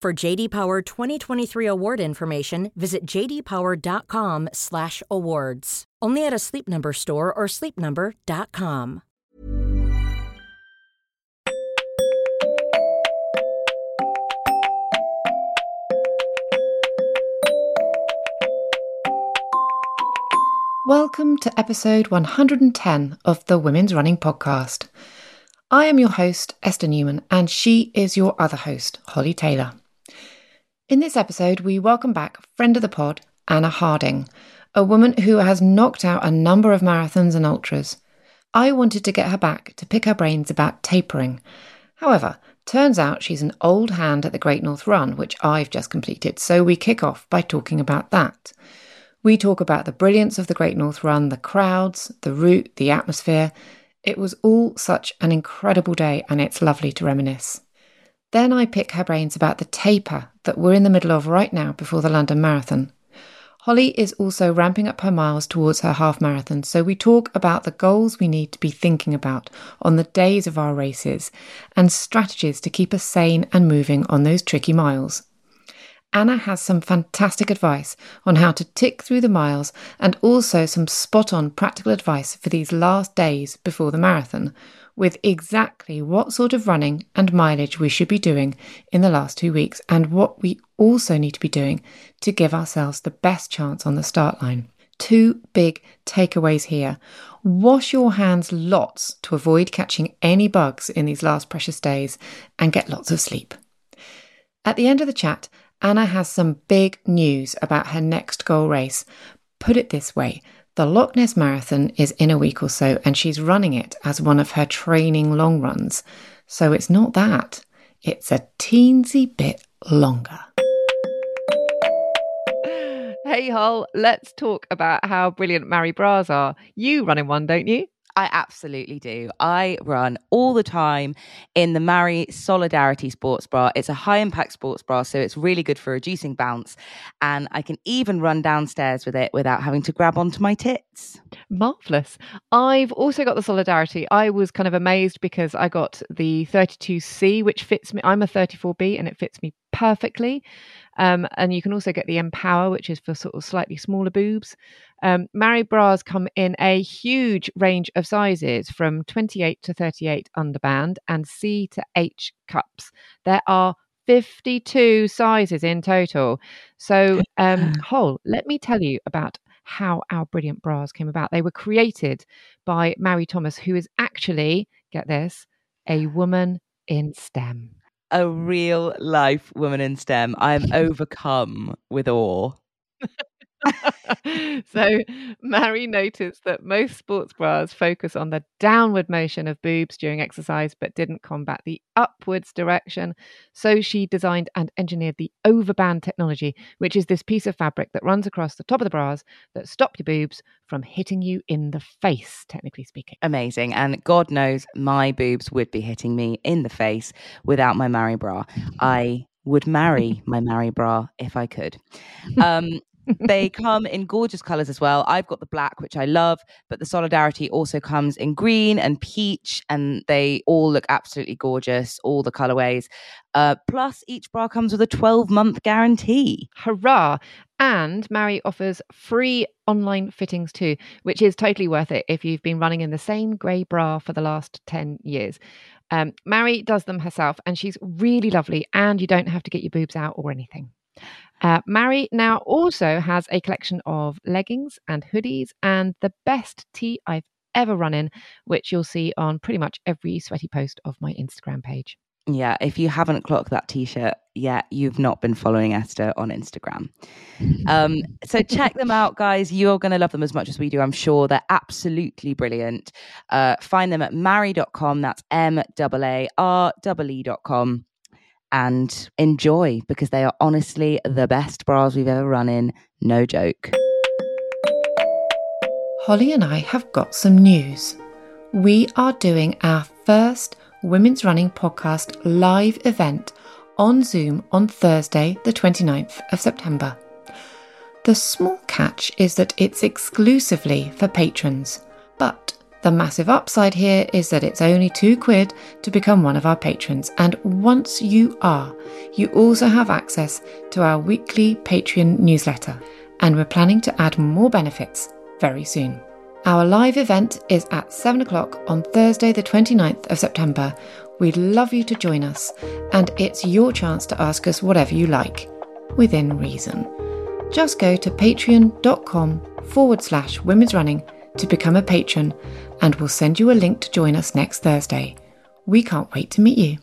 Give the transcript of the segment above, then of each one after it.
For JD Power 2023 award information, visit jdpower.com/awards. Only at a Sleep Number store or sleepnumber.com. Welcome to episode 110 of the Women's Running Podcast. I am your host, Esther Newman, and she is your other host, Holly Taylor. In this episode, we welcome back friend of the pod, Anna Harding, a woman who has knocked out a number of marathons and ultras. I wanted to get her back to pick her brains about tapering. However, turns out she's an old hand at the Great North Run, which I've just completed, so we kick off by talking about that. We talk about the brilliance of the Great North Run, the crowds, the route, the atmosphere. It was all such an incredible day, and it's lovely to reminisce. Then I pick her brains about the taper that we're in the middle of right now before the London Marathon. Holly is also ramping up her miles towards her half marathon, so we talk about the goals we need to be thinking about on the days of our races and strategies to keep us sane and moving on those tricky miles. Anna has some fantastic advice on how to tick through the miles and also some spot on practical advice for these last days before the marathon, with exactly what sort of running and mileage we should be doing in the last two weeks and what we also need to be doing to give ourselves the best chance on the start line. Two big takeaways here. Wash your hands lots to avoid catching any bugs in these last precious days and get lots of sleep. At the end of the chat, Anna has some big news about her next goal race. Put it this way the Loch Ness Marathon is in a week or so, and she's running it as one of her training long runs. So it's not that, it's a teensy bit longer. Hey, Hol, let's talk about how brilliant Maaree Bras are. You run in one, don't you? I absolutely do. I run all the time in the Maaree Solidarity Sports Bra. It's a high impact sports bra, so it's really good for reducing bounce. And I can even run downstairs with it without having to grab onto my tits. Marvelous. I've also got the Solidarity. I was kind of amazed because I got the 32C, which fits me. I'm a 34B and it fits me perfectly. Um, and you can also get the Empower, which is for sort of slightly smaller boobs. Um, Maaree bras come in a huge range of sizes from 28 to 38 underband and C to H cups. There are 52 sizes in total. So, um, Hol, let me tell you about how our brilliant bras came about. They were created by Mary Thomas, who is actually, get this, a woman in STEM a real life woman in STEM. I am overcome with awe. so Mary noticed that most sports bras focus on the downward motion of boobs during exercise but didn't combat the upwards direction. So she designed and engineered the overband technology, which is this piece of fabric that runs across the top of the bras that stop your boobs from hitting you in the face, technically speaking. Amazing. And God knows my boobs would be hitting me in the face without my Maaree bra. I would marry my Maaree bra if I could. Um, they come in gorgeous colors as well. I've got the black, which I love, but the Solidarity also comes in green and peach, and they all look absolutely gorgeous, all the colorways. Uh, plus, each bra comes with a 12 month guarantee. Hurrah! And Maaree offers free online fittings too, which is totally worth it if you've been running in the same grey bra for the last 10 years. Um, Mary does them herself, and she's really lovely, and you don't have to get your boobs out or anything. Uh, Maaree now also has a collection of leggings and hoodies and the best tee I've ever run in, which you'll see on pretty much every sweaty post of my Instagram page. Yeah, if you haven't clocked that t-shirt yet, you've not been following Esther on Instagram. Um, so check them out, guys. You're going to love them as much as we do, I'm sure. They're absolutely brilliant. Uh, find them at maaree.com. That's M-A-A-R-E-E.com and enjoy because they are honestly the best bras we've ever run in. No joke. Holly and I have got some news. We are doing our first Women's Running Podcast live event on Zoom on Thursday, the 29th of September. The small catch is that it's exclusively for patrons, but the massive upside here is that it's only two quid to become one of our patrons, and once you are, you also have access to our weekly Patreon newsletter, and we're planning to add more benefits very soon. Our live event is at 7 o'clock on Thursday, the 29th of September. We'd love you to join us, and it's your chance to ask us whatever you like, within reason. Just go to patreon.com forward slash women's running to become a patron and we'll send you a link to join us next Thursday. We can't wait to meet you.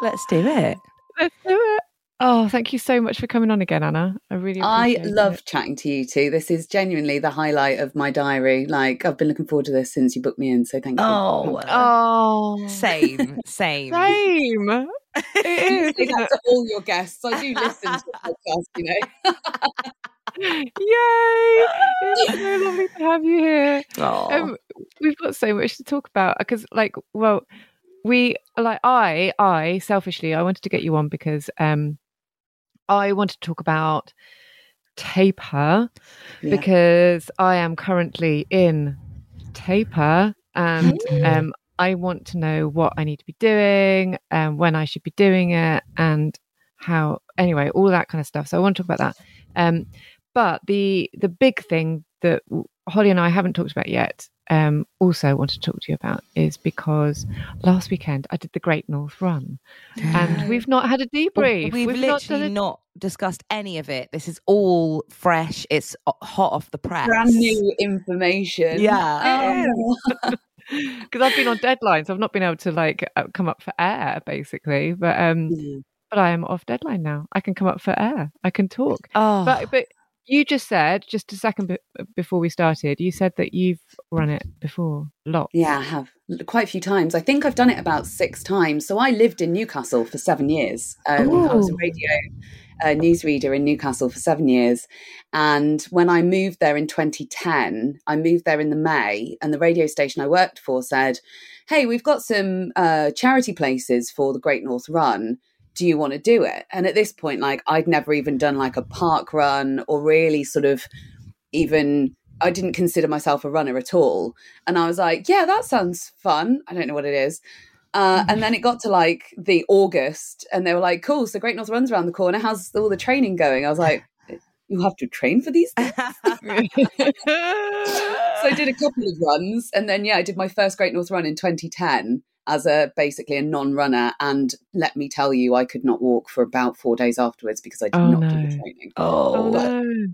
Let's do it. Let's do it. Oh, thank you so much for coming on again, Anna. I really I love it. chatting to you two. This is genuinely the highlight of my diary. Like I've been looking forward to this since you booked me in. So thank you. Oh, Oh, oh. same, same. same. It is. Say that to all your guests. I do listen to the podcast, you know. Yay! It's so lovely to have you here. Um, we've got so much to talk about because, like, well, we like I, I selfishly, I wanted to get you on because um, I wanted to talk about taper Yeah. because I am currently in taper and um, I want to know what I need to be doing and when I should be doing it and how anyway all that kind of stuff so I want to talk about that um, but the the big thing that Holly and I haven't talked about yet um, also want to talk to you about is because last weekend I did the Great North Run and we've not had a debrief We've, not literally done a- not discussed any of it. This is all fresh. It's hot off the press. Brand new information. Yeah. Oh. because I've been on deadlines. so I've not been able to like uh, come up for air, basically. But um, Mm. but I am off deadline now. I can come up for air. I can talk. Oh, But but you just said just a second be- before we started, you said that you've run it before. Lots. Yeah, I have quite a few times. I think I've done it about six times. So I lived in Newcastle for seven years. Um, I was a radio uh, newsreader in Newcastle for seven years. And when I moved there in 2010, I moved there in the May, and the radio station I worked for said, Hey, we've got some uh, charity places for the Great North Run. Do you want to do it? And at this point, like I'd never even done like a park run or really sort of even I didn't consider myself a runner at all. And I was like, yeah, that sounds fun. I don't know what it is. Uh, and then it got to like the August, and they were like, cool, so Great North Run's around the corner. How's all the training going? I was like, you have to train for these so I did a couple of runs, and then, yeah, I did my first Great North Run in 2010 as a basically a non-runner and let me tell you i could not walk for about four days afterwards because i did Oh, not do the training oh oh, no.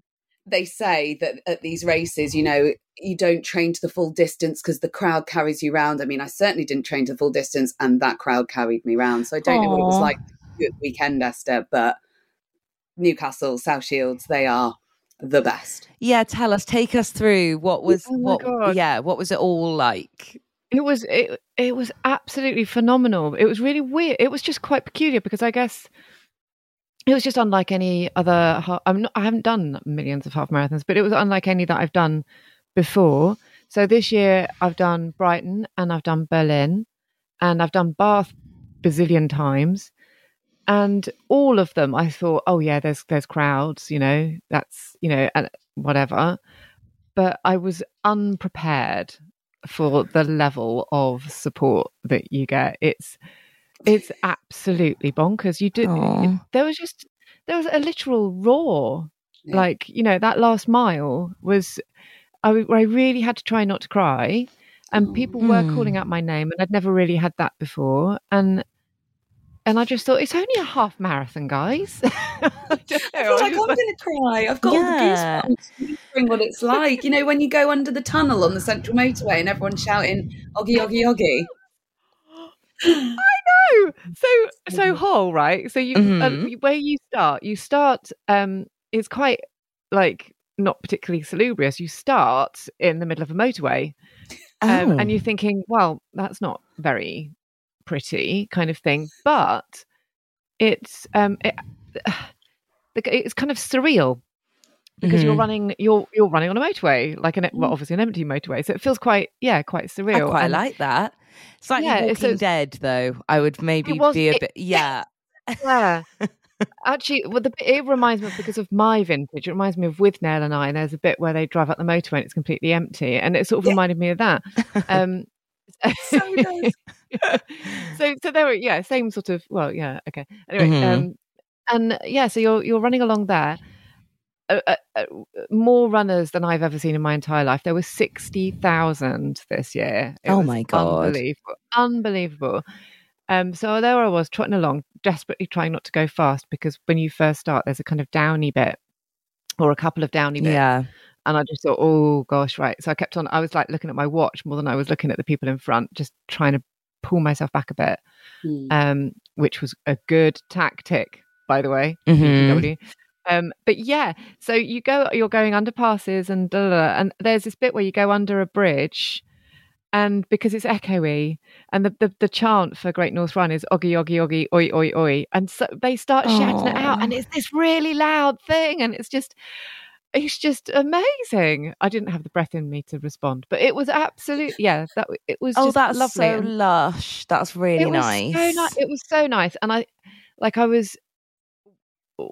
they say that at these races, you know, you don't train to the full distance because the crowd carries you round. I mean, I certainly didn't train to the full distance, and that crowd carried me round. So I don't know what it was like this weekend, Esther, but Newcastle, South Shields, they are the best. Yeah, tell us, take us through what was Oh what God. yeah, what was it all like? It was it, it was absolutely phenomenal. It was really weird. It was just quite peculiar because I guess it was just unlike any other. I'm not. I haven't done millions of half marathons, but it was unlike any that I've done before. So this year I've done Brighton and I've done Berlin and I've done Bath bazillion times, and all of them I thought, oh yeah, there's there's crowds, you know, that's you know, and whatever. But I was unprepared for the level of support that you get. It's it's absolutely bonkers. You did Aw. there was just there was a literal roar. Yeah. Like, you know, that last mile was I, I really had to try not to cry. And people were Hmm. calling out my name and I'd never really had that before. And and I just thought it's only a half marathon, guys. I don't know, I I feel was like just I'm going to cry. I've got Yeah. all the goosebumps remembering what it's like. You know, when you go under the tunnel on the central motorway and everyone's shouting, Oggy, Oggy, Oggy. I know. So so whole, right? So you Mhm. um, where you start, you start. Um, it's quite like not particularly salubrious. You start in the middle of a motorway, um, Oh. and you're thinking, well, that's not very pretty, kind of thing. But it's um, it, it's kind of surreal because you're Mhm. running you're you're running on a motorway like an well obviously an empty motorway so it feels quite yeah quite surreal I quite and- like that. Slightly Yeah, Walking so Dead, though. I would maybe was- be a it- bit. Yeah, Yeah. Actually, well, the, bit- it reminds me because of my vintage. It reminds me of Withnail and I. And there's a bit where they drive up the motorway and it's completely empty, and it sort of Yeah. reminded me of that. Um, So so, so there, were, yeah, same sort of. Well, yeah, okay. Anyway, Mhm. um, and yeah, so you're you're running along there. Uh, uh, uh, more runners than I've ever seen in my entire life. There were sixty thousand this year. It Oh my God. Unbelievable! Unbelievable. Um, so there I was trotting along, desperately trying not to go fast because when you first start, there's a kind of downy bit or a couple of downy bits. yeah. And I just thought, oh gosh, right. So I kept on, I was like looking at my watch more than I was looking at the people in front, just trying to pull myself back a bit, Hmm. um, which was a good tactic, by the way. Mhm. Um, but yeah, so you go, you're going under passes and da, da, da, and there's this bit where you go under a bridge, and because it's echoey, and the, the the chant for Great North Run is oggy oggy oggy oi oi oi, and so they start shouting it out, and it's this really loud thing, and it's just. It's just amazing. I didn't have the breath in me to respond, but it was absolute. Yeah, that it was. Oh, just that's lovely. so and- lush. That's really it was nice. So ni- it was so nice, and I like I was.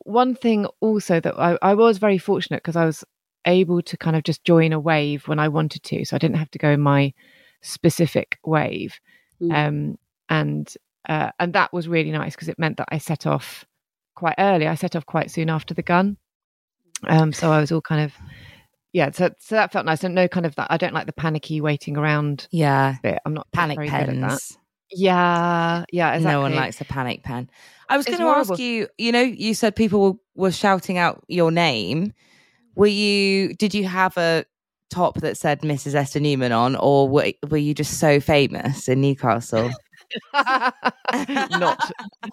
One thing also that I, I was very fortunate because I was able to kind of just join a wave when I wanted to, so I didn't have to go in my specific wave, Mm. um, and uh, and that was really nice because it meant that I set off quite early. I set off quite soon after the gun, um, so I was all kind of yeah. So so that felt nice, and no kind of that. I don't like the panicky waiting around yeah. bit. I'm not Panic very good at that. pens. Yeah, yeah, exactly. No one likes a panic pen. I was going to ask you. You know, you said people were, were shouting out your name. Were you? Did you have a top that said Mrs. Esther Newman on, or were, were you just so famous in Newcastle? not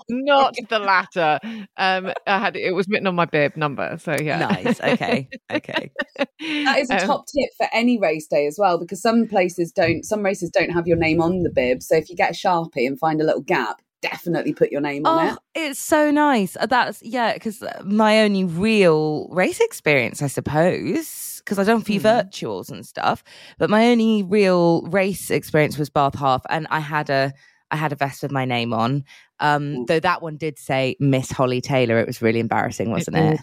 not the latter. Um, I had it was written on my bib number, so yeah. Nice. Okay. Okay. That is a Um, top tip for any race day as well, because some places don't, some races don't have your name on the bib. So if you get a sharpie and find a little gap, definitely put your name on Oh, it. it's so nice. Uh, That's yeah, because my only real race experience, I suppose, because I've done a few Mhm. virtuals and stuff, but my only real race experience was Bath Half, and I had a I had a vest with my name on. Um, though that one did say Miss Holly Taylor. It was really embarrassing, wasn't it?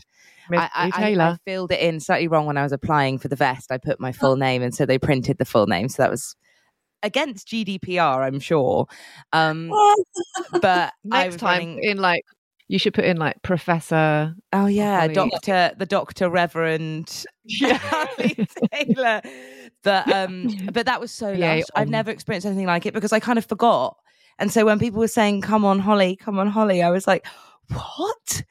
Miss I, I, Lee I- Taylor. I filled it in slightly wrong when I was applying for the vest. I put my full name, and so they printed the full name. So that was against GDPR, I'm sure. Um, but Next time, running- in like you should put in like Professor. Oh yeah, Holly. Doctor the Doctor Reverend Holly Taylor. But um but that was so Yeah, lush. I've um, never experienced anything like it because I kind of forgot. And so when people were saying, Come on, Holly, come on, Holly, I was like, What?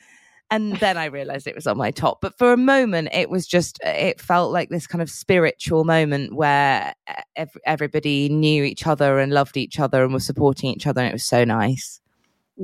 And then I realized it was on my top. But for a moment, it was just, it felt like this kind of spiritual moment where ev- everybody knew each other and loved each other and was supporting each other. And it was so nice.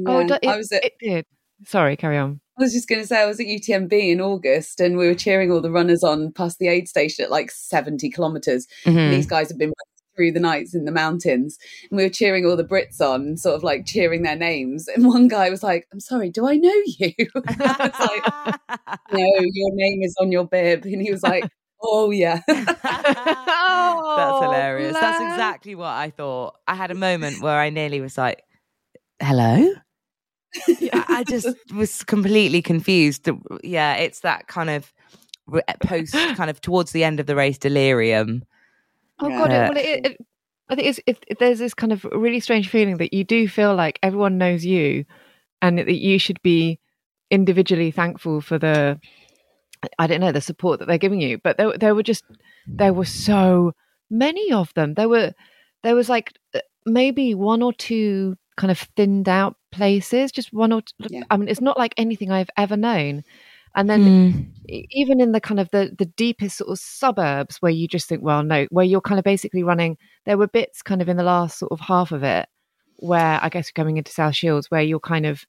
Oh, Yeah. it, I was at it did. Sorry, carry on. I was just going to say, I was at UTMB in August and we were cheering all the runners on past the aid station at like 70 kilometers. Mhm. These guys have been running through the nights in the mountains and we were cheering all the Brits on, sort of like cheering their names. And one guy was like, I'm sorry, do I know you? I was like, no, your name is on your bib. And he was like, oh, yeah. That's Oh, hilarious. That's exactly what I thought. I had a moment where I nearly was like, hello? I just was completely confused. Yeah, it's that kind of post, kind of towards the end of the race delirium. Oh Yeah. god! It, well, it, it, I think it's it, there's this kind of really strange feeling that you do feel like everyone knows you, and that you should be individually thankful for the, I don't know, the support that they're giving you. But there, there were just there were so many of them. There were there was like uh, maybe one or two kind of thinned out places, just one or. T- Yeah. I mean, it's not like anything I've ever known. And then Mm. even in the kind of the the deepest sort of suburbs where you just think well no where you're kind of basically running there were bits kind of in the last sort of half of it where i guess coming into south shields where you're kind of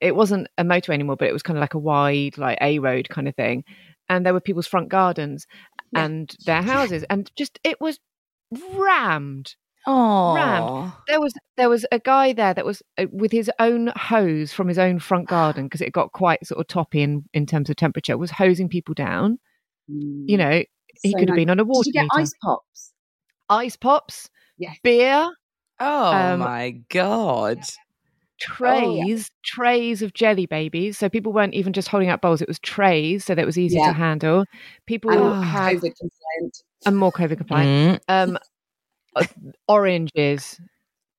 it wasn't a motorway anymore but it was kind of like a wide like a road kind of thing and there were people's front gardens Yeah. and their houses and just it was rammed Oh, there was there was a guy there that was uh, with his own hose from his own front garden because it got quite sort of toppy in in terms of temperature was hosing people down you know he So could have nice. been on a water Did you get meter. ice pops? ice pops Yes. beer oh Um, my god! trays trays of jelly babies so people weren't even just holding up bowls it was trays so that was easy Yeah. to handle people And had COVID compliant. and more covid compliant Mm. um oranges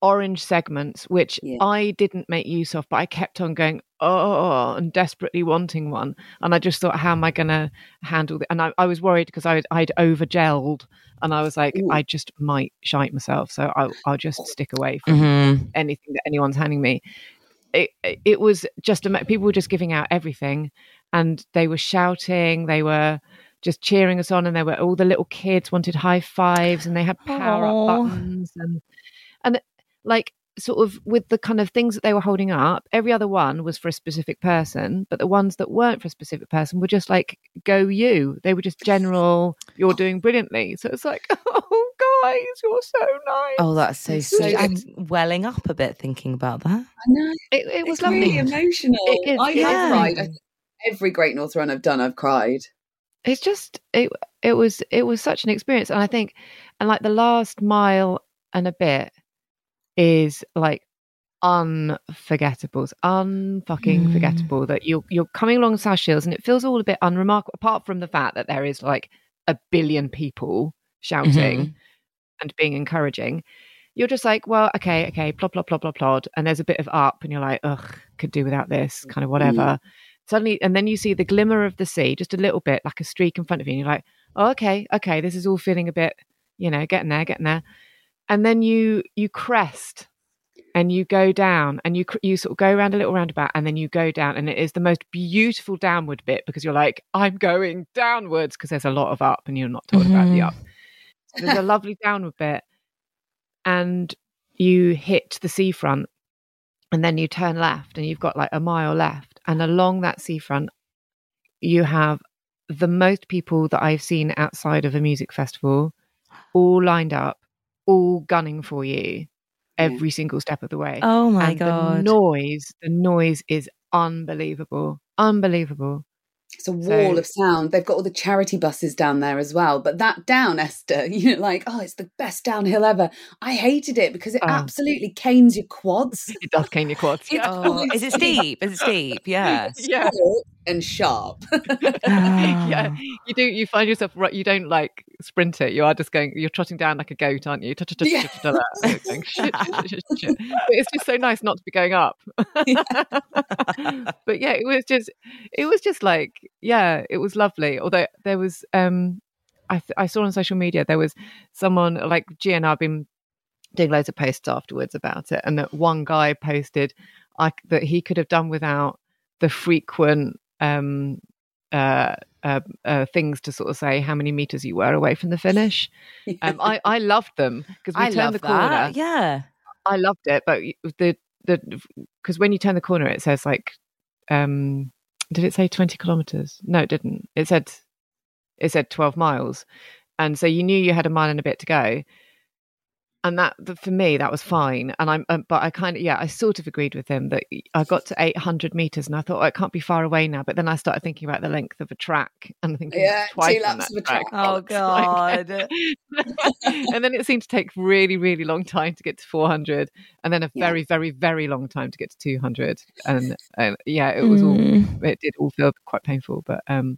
orange segments which Yeah. i didn't make use of but i kept on going oh and desperately wanting one and i just thought how am i going to handle it and I, I was worried because I, i'd over gelled and i was like Ooh. i just might shite myself so I'll, I'll just stick away from Mhm. anything that anyone's handing me it, it was just ama- people were just giving out everything and they were shouting they were just cheering us on and there were all the little kids wanted high fives and they had power Aw. up buttons and and like sort of with the kind of things that they were holding up every other one was for a specific person but the ones that weren't for a specific person were just like go you they were just general you're doing brilliantly so it's like oh guys you're so nice Oh, that's so It's sweet. so I'm welling up a bit thinking about that. I know. it, it was it's lovely really emotional. It is, I yeah. have cried. Every Great North Run I've done, I've cried. It's just it it was it was such an experience and i think and like the last mile and a bit is like unforgettable it's unfucking Mm. forgettable that you're you're coming along south shields and it feels all a bit unremarkable apart from the fact that there is like a billion people shouting and being encouraging. You're just like well okay okay plod plod plod plod plod and there's a bit of up and you're like ugh could do without this kind of whatever suddenly and then you see the glimmer of the sea just a little bit like a streak in front of you and you're like oh, okay okay this is all feeling a bit you know getting there getting there. And then you you crest and you go down and you you sort of go around a little roundabout and then you go down and it is the most beautiful downward bit because you're like i'm going downwards because there's a lot of up and you're not told about the Mhm. up. So there's a lovely downward bit and you hit the seafront and then you turn left and you've got like a mile left and along that seafront you have the most people that i've seen outside of a music festival all lined up all gunning for you every single step of the way. Oh my and god! the noise the noise is unbelievable unbelievable It's a wall So- of sound. They've got all the charity buses down there as well. But that down, Esther, you know, like, oh, it's the best downhill ever. I hated it because it Oh. absolutely canes your quads. it does cane your quads It's yeah. Oh, is it steep? Is it steep? Yeah. yeah Short and sharp. yeah, you do. You find yourself right. You don't like sprint it. You are just going. You're trotting down like a goat, aren't you? Yeah. It's just so nice not to be going up. but yeah, it was just. It was just like yeah, it was lovely. Although there was, um, I th- I saw on social media there was someone like G and I've been doing loads of posts afterwards about it, and that one guy posted I, that he could have done without the frequent um, uh, uh, uh, things to sort of say how many meters you were away from the finish. Um, I, I loved them because we I turned the corner. that. Yeah. I loved it, but the the because when you turn the corner, it says like um, did it say 20 kilometers? No, it didn't. It said it said 12 miles. And so you knew you had a mile and a bit to go. And that for me that was fine. And I'm um, but I kind of yeah, I sort of agreed with him that I got to 800 meters and I thought oh, it can't be far away now, but then I started thinking about the length of a track and thinking Yeah, twice two laps of a track. Oh Like- God. and then it seemed to take really, really long time to get to 400, and then a Yeah. very, very, very long time to get to 200. And, and yeah, it was all Mm. it did all feel quite painful, but um,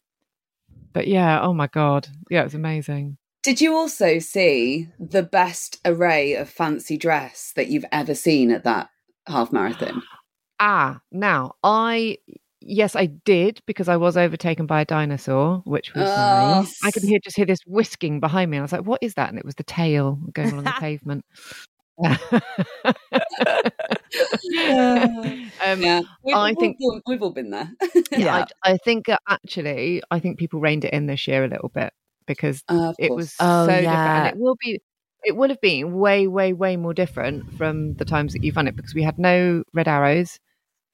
but yeah, oh my god, yeah, it was amazing. Did you also see the best array of fancy dress that you've ever seen at that half marathon? Ah, now I yes, I did because I was overtaken by a dinosaur, which was nice. I could hear just hear this whisking behind me. And I was like, "What is that?" And it was the tail going along the pavement. um, yeah, we've, I we've think- all, we've all been there. yeah, I, I think uh, actually, I think people reined it in this year a little bit because Uh, it was Oh, so different, and it will be. It would have been way, way, way more different from the times that you've run it because we had no red arrows,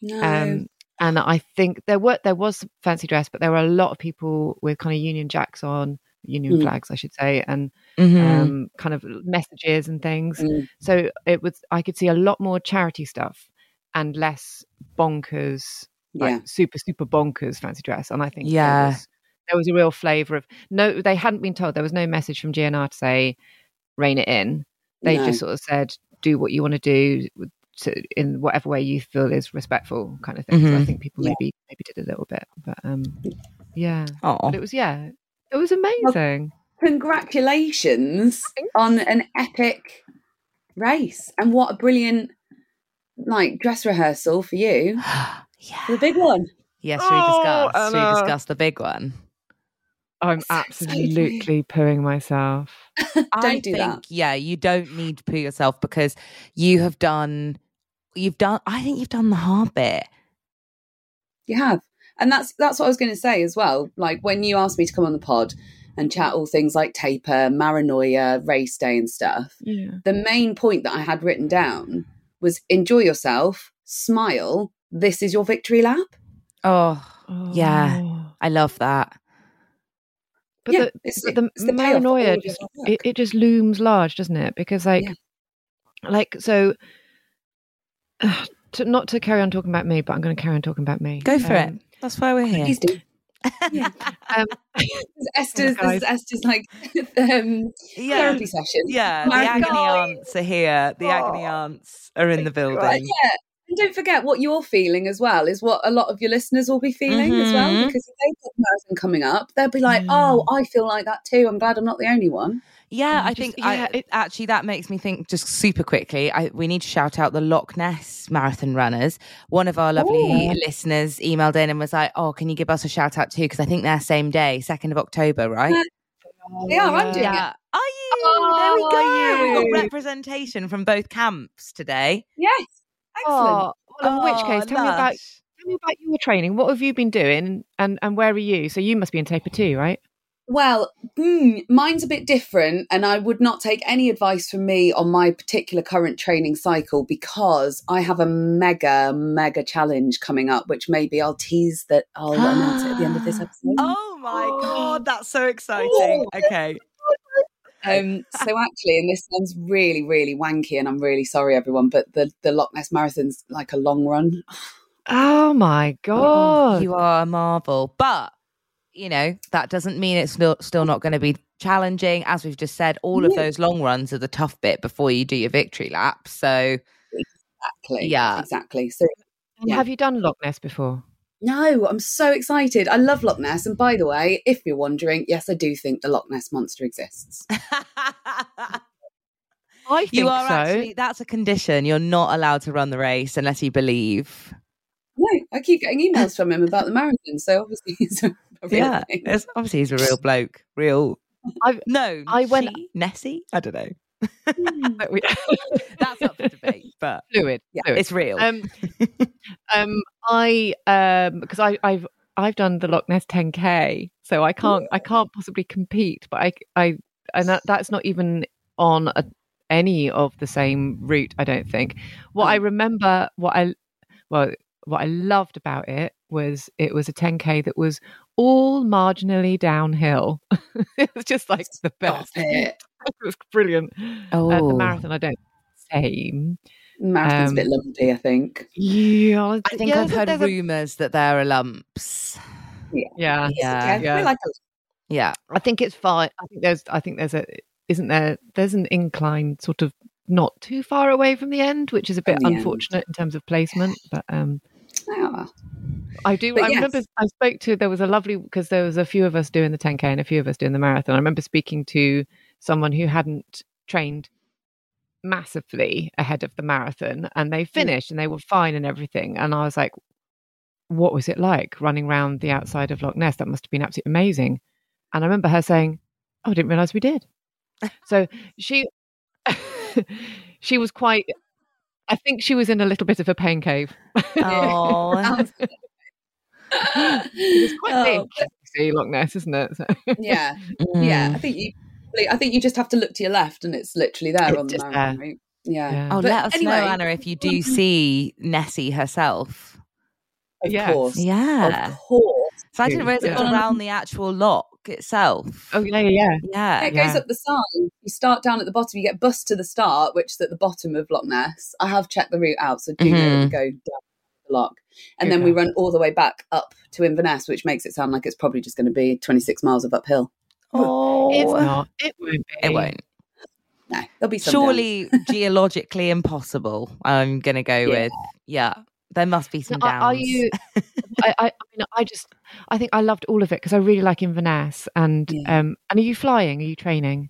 no. um, and I think there were there was fancy dress, but there were a lot of people with kind of Union Jacks on, Union Mm. flags, I should say, and Mhm. um, kind of messages and things. Mm. So it was I could see a lot more charity stuff and less bonkers like super super bonkers fancy dress and i think Yeah. was, there was a real flavor of no they hadn't been told there was no message from gnr to say rein it in they No. just sort of said do what you want to do to, in whatever way you feel is respectful kind of thing so i Mhm. think people Yeah. maybe maybe did a little bit but um yeah Aw. but it was yeah it was amazing congratulations on an epic race, and what a brilliant like dress rehearsal for you yeah. for the big one. Yes, should we Oh. Should we Anna. discuss the big one? I'm So excited. absolutely pooing myself Don't I do think, that. yeah, you don't need to put yourself because you have done, you've done, I think you've done the hard bit. You have. And that's that's what I was going to say as well. Like when you asked me to come on the pod and chat all things like taper, maranoia, race day and stuff, yeah the main point that I had written down was enjoy yourself, smile, this is your victory lap. Oh, Yeah. Oh. I love that. But Yeah, the, it's- but the, it's the payoff for all paranoia just it, it just looms large, doesn't it? Because like, Yeah. like so, to, not to carry on talking about me, but I'm going to carry on talking about me. Go for Um, it. That's why we're here. Please do. Um, Esther's, is Esther's like um, yeah. therapy session. Yeah, the agony God. aunts are here. The agony aunts are in the building. Yeah. And don't forget what you're feeling as well is what a lot of your listeners will be feeling as well. Mhm. Because if they've got a marathon coming up, they'll be like, oh, I feel like that too. I'm glad I'm not the only one. Yeah, I I just- think yeah, I, it- actually that makes me think just super quickly. I, we need to shout out the Loch Ness marathon runners. One of our lovely Ooh. listeners emailed in and was like, "Oh, can you give us a shout out too? Because I think they're same day, second of October, right?" Yeah. They are, I'm doing it. Are you? Oh, there we go. We you? got representation from both camps today. Yes. Excellent. oh, well, in which Oh, case, tell me about tell me about your training. What have you been doing, and and where are you? So you must be in taper too, right? Well, mm, mine's a bit different, and I would not take any advice from me on my particular current training cycle because I have a mega, mega challenge coming up, which maybe I'll tease that I'll announce it at the end of this episode. Oh my god, that's so exciting. Okay. Um, so actually, and this sounds really, really wanky, and I'm really sorry, everyone, but the the Loch Ness Marathon's like a long run. Oh my god! You are a marvel. But, you know, that doesn't mean it's still, still not going to be challenging. As we've just said, all of Yeah. those long runs are the tough bit before you do your victory lap. So, Exactly. Yeah. Exactly. So yeah. Have you done Loch Ness before? No, I'm so excited. I love Loch Ness, and by the way, if you're wondering, yes, I do think the Loch Ness monster exists. I think you are so. actually, that's a condition. You're not allowed to run the race unless you believe. No, I keep getting emails from him about the marathon, so obviously he's a, a real Yeah. thing. It's, obviously, he's a real bloke. Real. I've- no, I went- she? Nessie? I don't know. That's up for debate, but fluid. Yeah, fluid. it's real. um, um, I um, because I I've I've done the Loch Ness 10k, so I can't I can't possibly compete. But I I and that, that's not even on a, any of the same route. I don't think. What I Oh. remember, what I well, what I loved about it was it was a 10k that was all marginally downhill. it was just like the best. it. it was brilliant. Oh, Uh, the marathon, I don't same. Marathon's Um, a bit lumpy, I think. Yeah, I think yeah, I've heard there's a- rumours that there are lumps. Yeah, Yeah, Okay, yeah. I like a yeah. I think it's fine. I think there's. I think there's a. Isn't there? There's an incline, sort of not too far away from the end, which is a bit From the end. unfortunate in terms of placement. But um, Ah, I do. But I remember. I spoke to. There was a lovely because there was a few of us doing the 10k and a few of us doing the marathon. I remember speaking to someone who hadn't trained massively ahead of the marathon, and they finished and they were fine and everything. And I was like, "What was it like running around the outside of Loch Ness? That must have been absolutely amazing." And I remember her saying, "Oh, I didn't realize we did." so she she was quite. I think she was in a little bit of a pain cave. Oh, It's quite Oh, big. See Loch Ness, isn't it? So- yeah, yeah. Mm. I think you. I think you just have to look to your left, and it's literally there It's on the just marathon there. route. Yeah. Yeah. Oh, But let us anyway- know, Anna, if you do see Nessie herself. Of Yes. course. Yeah. Of course. So I didn't realize it Yeah. got around the actual loch itself. Oh yeah, yeah, yeah. yeah. Yeah, it yeah. goes up the side. You start down at the bottom. You get bus to the start, which is at the bottom of Loch Ness. I have checked the route out, so do know that we Mhm. go down the loch, and Good then we run all the way back up to Inverness, which makes it sound like it's probably just going to be 26 miles of uphill. Oh, It's not. It won't be. It won't. No, there'll be some. Surely geologically impossible. I'm going to go Yeah. with. Yeah. There must be some No, downs. are, are you? I, I, I mean, I just, I think I loved all of it because I really like Inverness. And Yeah. um, and are you flying? Are you training?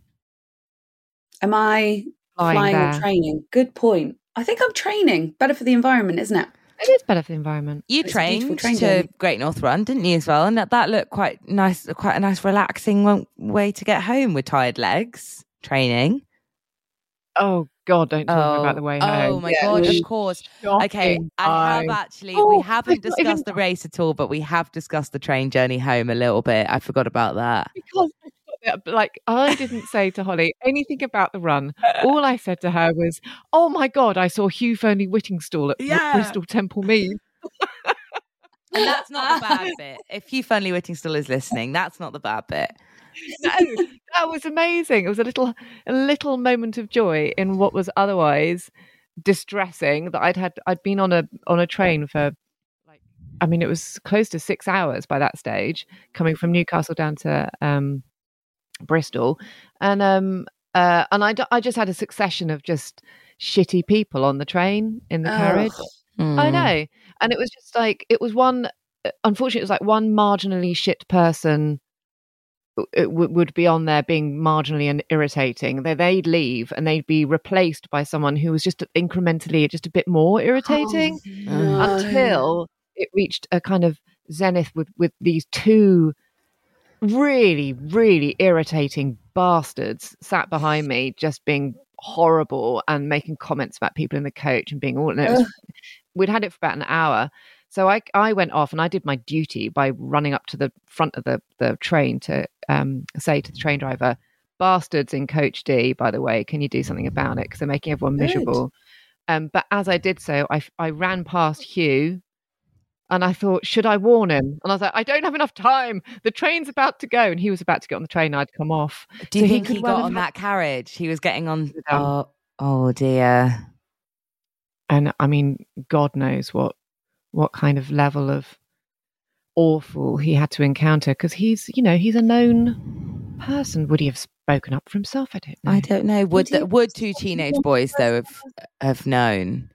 Am I Flying, flying or training? Good point. I think I'm training. Better for the environment, isn't it? It is better for the environment. You It's trained train to. Great North Run, didn't you, as well? And that, that looked quite nice, quite a nice, relaxing way to get home with tired legs. Training. Oh God, don't talk about the oh. way oh home. oh my Yeah, god! Of course. Okay, I have oh, actually. Oh, we haven't I've even- discussed the race at all, but we have discussed the train journey home a little bit. I forgot about that. because I forgot like I didn't say to Holly anything about the run. All I said to her was, "Oh my God, I saw Hugh Fearnley-Whittingstall at Yeah. Bristol Temple Mead." And that's not the bad bit. If Hugh Fearnley-Whittingstall is listening, that's not the bad bit. no, that was amazing. It was a little a little moment of joy in what was otherwise distressing that I'd had I'd been on a on a train for like I mean it was close to 6 hours by that stage coming from Newcastle down to um Bristol and um uh and I, d- I just had a succession of just shitty people on the train in the carriage Ugh. I Mm. know. And it was just like, it was one, uh, unfortunately, it was like one marginally shit person it w- would be on there being marginally and irritating. They, they'd leave and they'd be replaced by someone who was just incrementally just a bit more irritating Oh, no. until it reached a kind of zenith with, with these two really, really irritating bastards sat behind me, just being horrible and making comments about people in the coach and being all. And was, we'd had it for about an hour. So I, I went off and I did my duty by running up to the front of the, the train to um, say to the train driver, bastards in coach D, by the way, can you do something about it? Because they're making everyone miserable. Um, but as I did so, I, I ran past Hugh and I thought, should I warn him? And I was like, I don't have enough time. The train's about to go. And he was about to get on the train. I'd come off. Do you So he think he, could well got on had- that carriage? He was getting on. Oh, oh dear. And I mean, God knows what what kind of level of awful he had to encounter because he's, you know, he's a known person. Would he have spoken up for himself? I don't know. I don't know. Would he- the, would two teenage boys though have have known?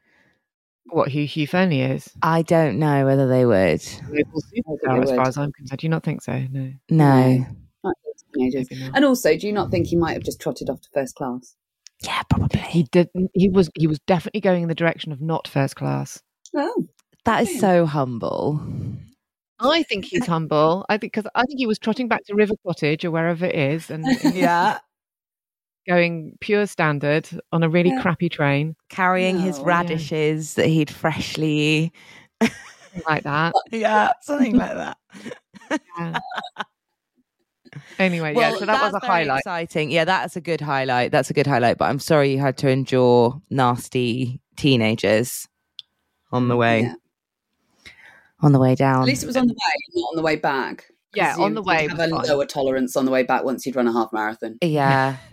What Hugh Hugh Fearnley is. I don't know whether they would. Global superstar, as far as I'm concerned. Do you not think so? No. No. Not those teenagers. Maybe not. And also, do you not think he might have just trotted off to first class? Yeah, probably. He did. He was. He was definitely going in the direction of not first class. Oh, That is so humble. I think he's humble. I think because I think he was trotting back to River Cottage or wherever it is, and, and Yeah. Going pure standard on a really Yeah. crappy train Carrying his oh, No. radishes that he'd freshly. like that. Yeah, something like that. Yeah. anyway, yeah. So that was a very highlight. Exciting. Yeah, that's a good highlight. That's a good highlight. But I'm sorry you had to endure nasty teenagers on the mm, way. Yeah. on the way down. At least it was on the way, not on the way back. Yeah, on the way. Have a lower tolerance on the way back once you'd run a half marathon. Yeah.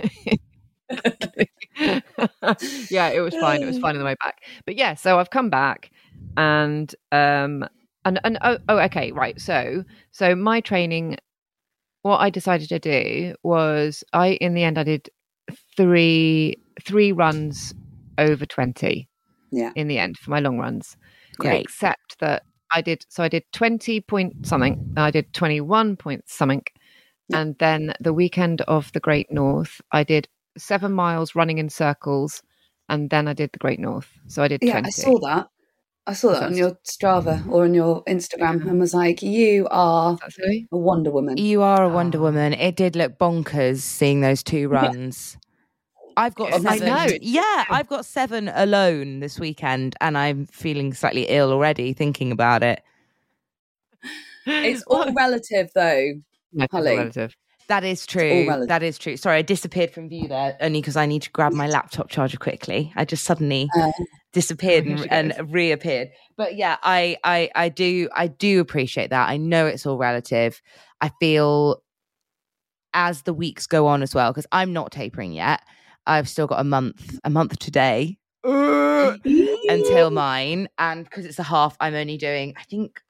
yeah, it was fine. It was fine on the way back. But yeah, so I've come back and um and and oh, oh okay, right. So so my training what I decided to do was I in the end I did three three runs over 20 yeah in the end for my long runs Great. except that I did so I did 20 point something I did 21 point something and then the weekend of the Great North I did 7 miles running in circles and then I did the Great North so I did yeah 20 I saw that. I saw that on your Strava or on your Instagram and was like, you are a Wonder Woman. You are a ah. Wonder Woman. It did look bonkers seeing those two runs. I've got I seven. know. Yeah, I've got seven alone this weekend, and I'm feeling slightly ill already thinking about it. It's all relative, though. No, all relative. That is true. That is true. Sorry, I disappeared from view there only because I need to grab my laptop charger quickly. I just suddenly Uh, disappeared and, and reappeared. But yeah, I, I I do I do appreciate that. I know it's all relative. I feel as the weeks go on as well because I'm not tapering yet. I've still got a month a month today until mine, and because it's a half, I'm only doing I think.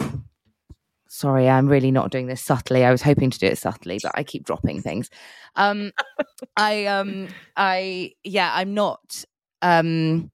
Sorry, I'm really not doing this subtly. I was hoping to do it subtly, but I keep dropping things. Um, I um I yeah, I'm not um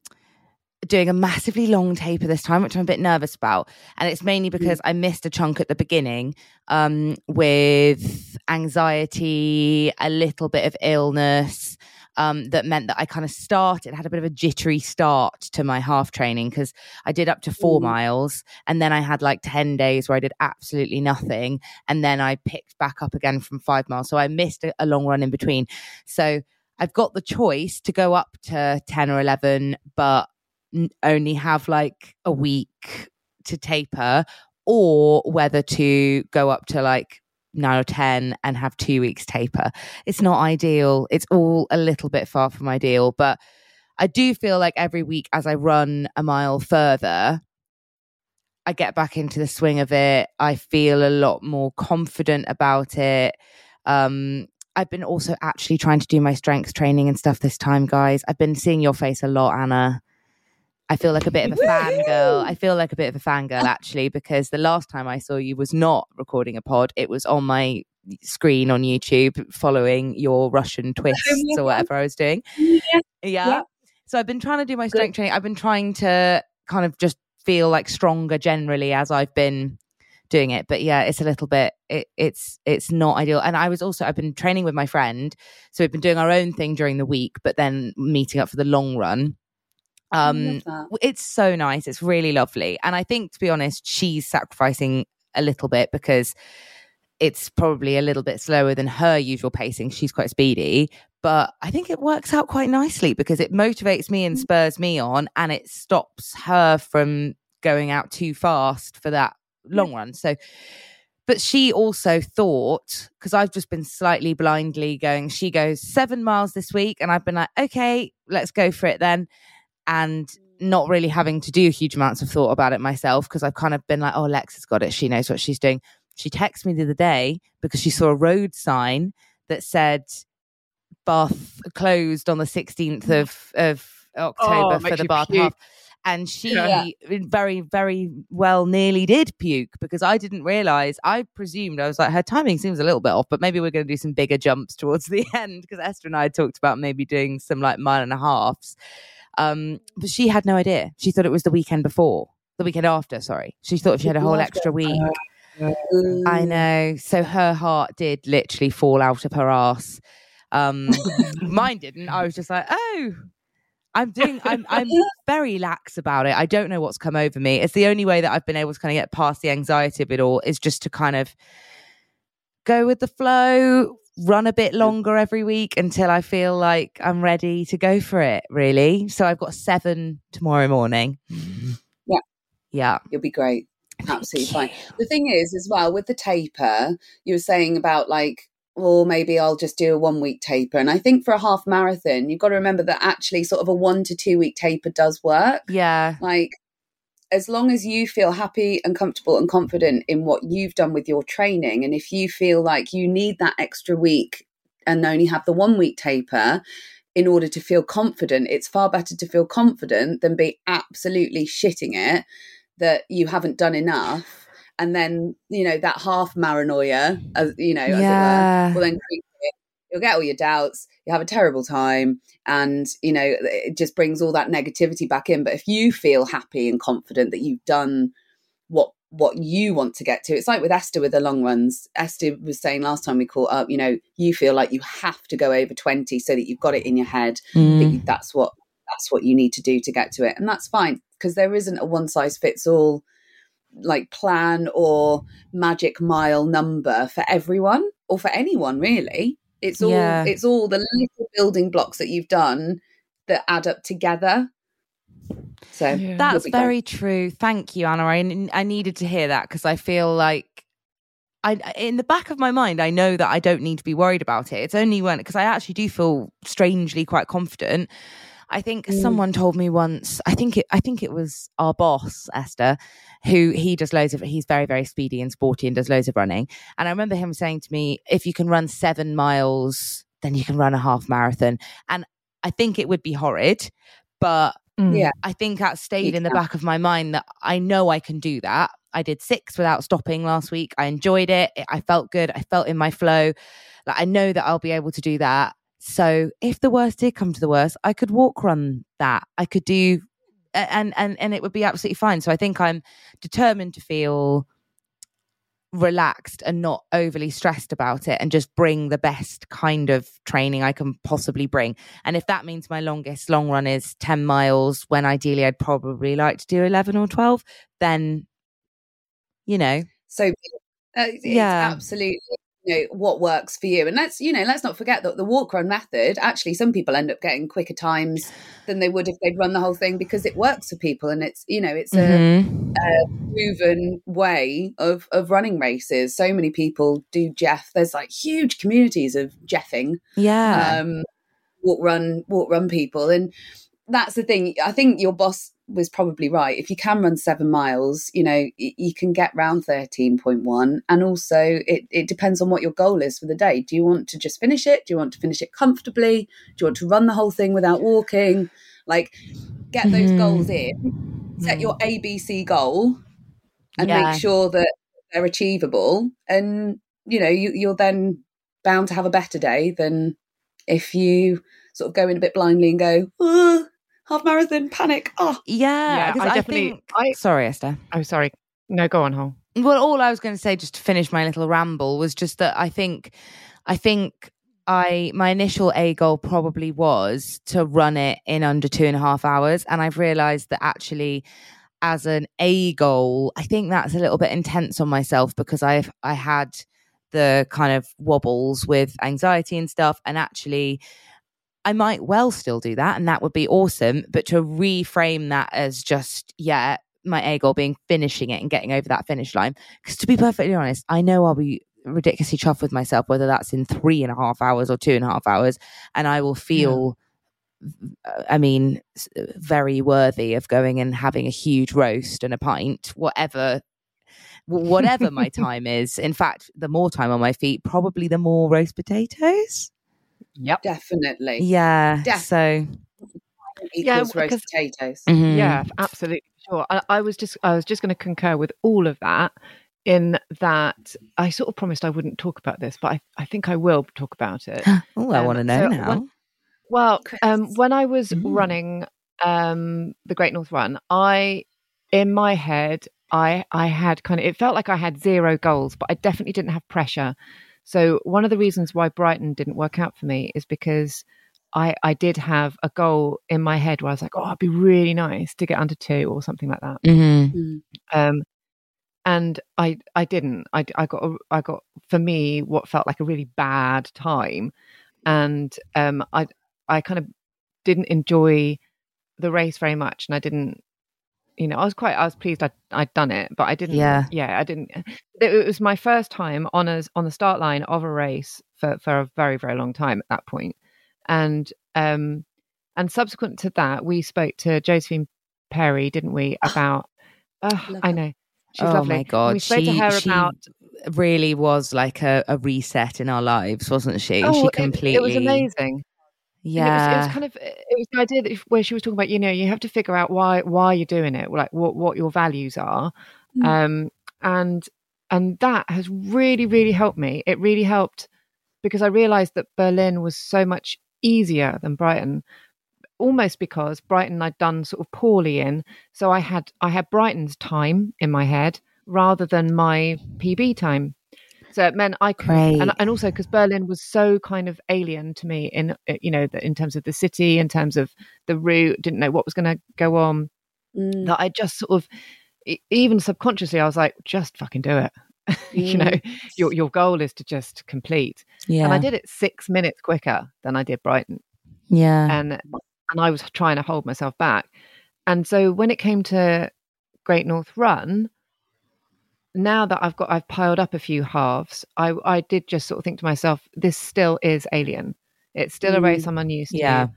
doing a massively long taper this time, which I'm a bit nervous about. And it's mainly because I missed a chunk at the beginning um, with anxiety, a little bit of illness. Um, that meant that I kind of started, had a bit of a jittery start to my half training because I did up to four Mm. miles and then I had like 10 days where I did absolutely nothing. And then I picked back up again from five miles. So I missed a, a long run in between. So I've got the choice to go up to 10 or 11, but n- only have like a week to taper, or whether to go up to like nine or 10 and have two weeks taper. It's not ideal. It's all a little bit far from ideal, but I do feel like every week as I run a mile further, I get back into the swing of it. I feel a lot more confident about it. Um, I've been also actually trying to do my strength training and stuff this time, guys. I've been seeing your face a lot, Anna. I feel like a bit of a fangirl. I feel like a bit of a fangirl actually, because the last time I saw you was not recording a pod. It was on my screen on YouTube following your Russian twists or whatever I was doing. Yeah. Yeah. So I've been trying to do my strength training. I've been trying to kind of just feel like stronger generally as I've been doing it. But yeah, it's a little bit it, it's it's not ideal. And I was also I've been training with my friend, so we've been doing our own thing during the week, but then meeting up for the long run. Um, love that. w- it's so nice. It's really lovely. And I think, to be honest, she's sacrificing a little bit because it's probably a little bit slower than her usual pacing. She's quite speedy, but I think it works out quite nicely because it motivates me and spurs me on and it stops her from going out too fast for that long run. So, but she also thought, because I've just been slightly blindly going, she goes seven miles this week. And I've been like, okay, let's go for it then. And not really having to do huge amounts of thought about it myself because I've kind of been like, oh, Lex has got it. She knows what she's doing. She texted me the other day because she saw a road sign that said Bath closed on the 16th of, of October Oh, for the Bath puke. half. And she Yeah. very, very well nearly did puke because I didn't realize. I presumed, I was like, her timing seems a little bit off, but maybe we're going to do some bigger jumps towards the end because Esther and I talked about maybe doing some like mile and a halves. Um, but she had no idea. She thought it was the weekend before, the weekend after, sorry. She thought she had a whole extra week. I know. So her heart did literally fall out of her ass. Um, mine didn't. I was just like, oh, I'm doing. I'm I'm very lax about it. I don't know what's come over me. It's the only way that I've been able to kind of get past the anxiety of it all is just to kind of go with the flow, run a bit longer every week until I feel like I'm ready to go for it. Really. So I've got seven tomorrow morning. Mm-hmm. Yeah. Yeah. You'll be great. Absolutely fine. The thing is, as well, with the taper, you were saying about like, well, maybe I'll just do a one week taper. And I think for a half marathon, you've got to remember that actually, sort of a one to two week taper does work. Yeah. Like, as long as you feel happy and comfortable and confident in what you've done with your training, and if you feel like you need that extra week and only have the one week taper in order to feel confident, it's far better to feel confident than be absolutely shitting it that you haven't done enough. And then, you know, that half paranoia, as uh, you know, Yeah. as it were, will then creep. You'll get all your doubts, you have a terrible time, and you know, it just brings all that negativity back in. But if you feel happy and confident that you've done what what you want to get to. It's like with Esther with the long runs. Esther was saying last time we caught up, you know, you feel like you have to go over 20 so that you've got it in your head that Mm. you, that's what that's what you need to do to get to it. And that's fine because there isn't a one size fits all like plan or magic mile number for everyone or for anyone really. It's all Yeah. it's all the little building blocks that you've done that add up together. So Yeah. That's very true. Thank you, Anna. I, I needed to hear that because I feel like I, in the back of my mind, I know that I don't need to be worried about it. It's only when because I actually do feel strangely quite confident. I think Mm. someone told me once. I think it. I think it was our boss Esther, who he does loads of. He's very very speedy and sporty and does loads of running. And I remember him saying to me, "If you can run seven miles, then you can run a half marathon." And I think it would be horrid, but Mm. Yeah. I think that stayed in the back of my mind that I know I can do that. I did six without stopping last week. I enjoyed it. I felt good. I felt in my flow. Like I know that I'll be able to do that. So if the worst did come to the worst, I could walk run that. I could do and and and it would be absolutely fine. So I think I'm determined to feel relaxed and not overly stressed about it and just bring the best kind of training I can possibly bring. And if that means my longest long run is 10 miles when ideally I'd probably like to do 11 or 12, then you know, So uh, Yeah. absolutely you know what works for you, and let's you know let's not forget that the walk run method. Actually, some people end up getting quicker times than they would if they'd run the whole thing because it works for people, and it's you know it's a mhm. proven way of of running races. So many people do Jeff. There's like huge communities of Jeffing yeah. um, walk run walk run people and that's the thing i think your boss was probably right. If you can run seven miles you know you can get round 13.1 and also it, it depends on what your goal is for the day. Do you want to just finish it? Do you want to finish it comfortably? Do you want to run the whole thing without walking? Like get those Mhm. goals in set your abc goal and Yeah. make sure that they're achievable. And you know you, you're then bound to have a better day than if you sort of go in a bit blindly and go "Ah, half marathon panic oh yeah, Yeah, 'cause I I, definitely- think I- Sorry, Esther. Oh, sorry. No, go on, Hol. well all i was going to say just to finish my little ramble was just that i think i think i my initial a goal probably was to run it in under two and a half hours and i've realized that actually as an a goal i think that's a little bit intense on myself because i've i had the kind of wobbles with anxiety and stuff and actually I might well still do that, and that would be awesome. But to reframe that as just, yeah, my A goal being finishing it and getting over that finish line. Because to be perfectly honest, I know I'll be ridiculously chuffed with myself, whether that's in three and a half hours or two and a half hours, and I will feel. uh, I mean, very worthy of going and having a huge roast and a pint, whatever, whatever my time is. In fact, the more time on my feet, probably the more roast potatoes. Yep. definitely Yeah. Def- So Yeah, roast because- potatoes mhm. Yeah, absolutely sure. I, I was just I was just going to concur with all of that. In that, I sort of promised I wouldn't talk about this, but I, I think I will talk about it. Oh, I Um, want to know so now. when- Well, um, when I was Mm. running um, the Great North Run, I, in my head, I I had kind of it felt like I had zero goals, but I definitely didn't have pressure. So one of the reasons why Brighton didn't work out for me is because I I did have a goal in my head where I was like, oh, it'd be really nice to get under two or something like that. Mhm. Mm. Um, and I I didn't. I I got a, I got for me what felt like a really bad time, and um I I kind of didn't enjoy the race very much, and I didn't. You know, I was quite. I was pleased I'd, I'd done it, but I didn't. Yeah. yeah, I didn't. It was my first time on a on the start line of a race for for a very very long time at that point, and um, and subsequent to that, we spoke to Josephine Perry, didn't we, about Uh, I know. She's oh lovely. my And god, we spoke she, to her she about really was like a, a reset in our lives, wasn't she? oh, she it- completely. it, was amazing. Yeah. It was, it was kind of it was the idea that where she was talking about, you know, you have to figure out why why you're doing it, like what what your values are, Mm. um, and and that has really really helped me. It really helped because I realised that Berlin was so much easier than Brighton, almost because Brighton I'd done sort of poorly in, so I had I had Brighton's time in my head rather than my PB time. So it meant I could, and, and also because Berlin was so kind of alien to me in uh, you know in terms of the city, in terms of the route, didn't know what was going to go on. Mm. That I just sort of, even subconsciously, I was like, just fucking do it. you know, your your goal is to just complete. yeah. And I did it six minutes quicker than I did Brighton, Yeah. and and I was trying to hold myself back. And so when it came to Great North Run, now that I've got I've piled up a few halves, I I did just sort of think to myself, this still is alien. It's still a race I'm unused Yeah. to.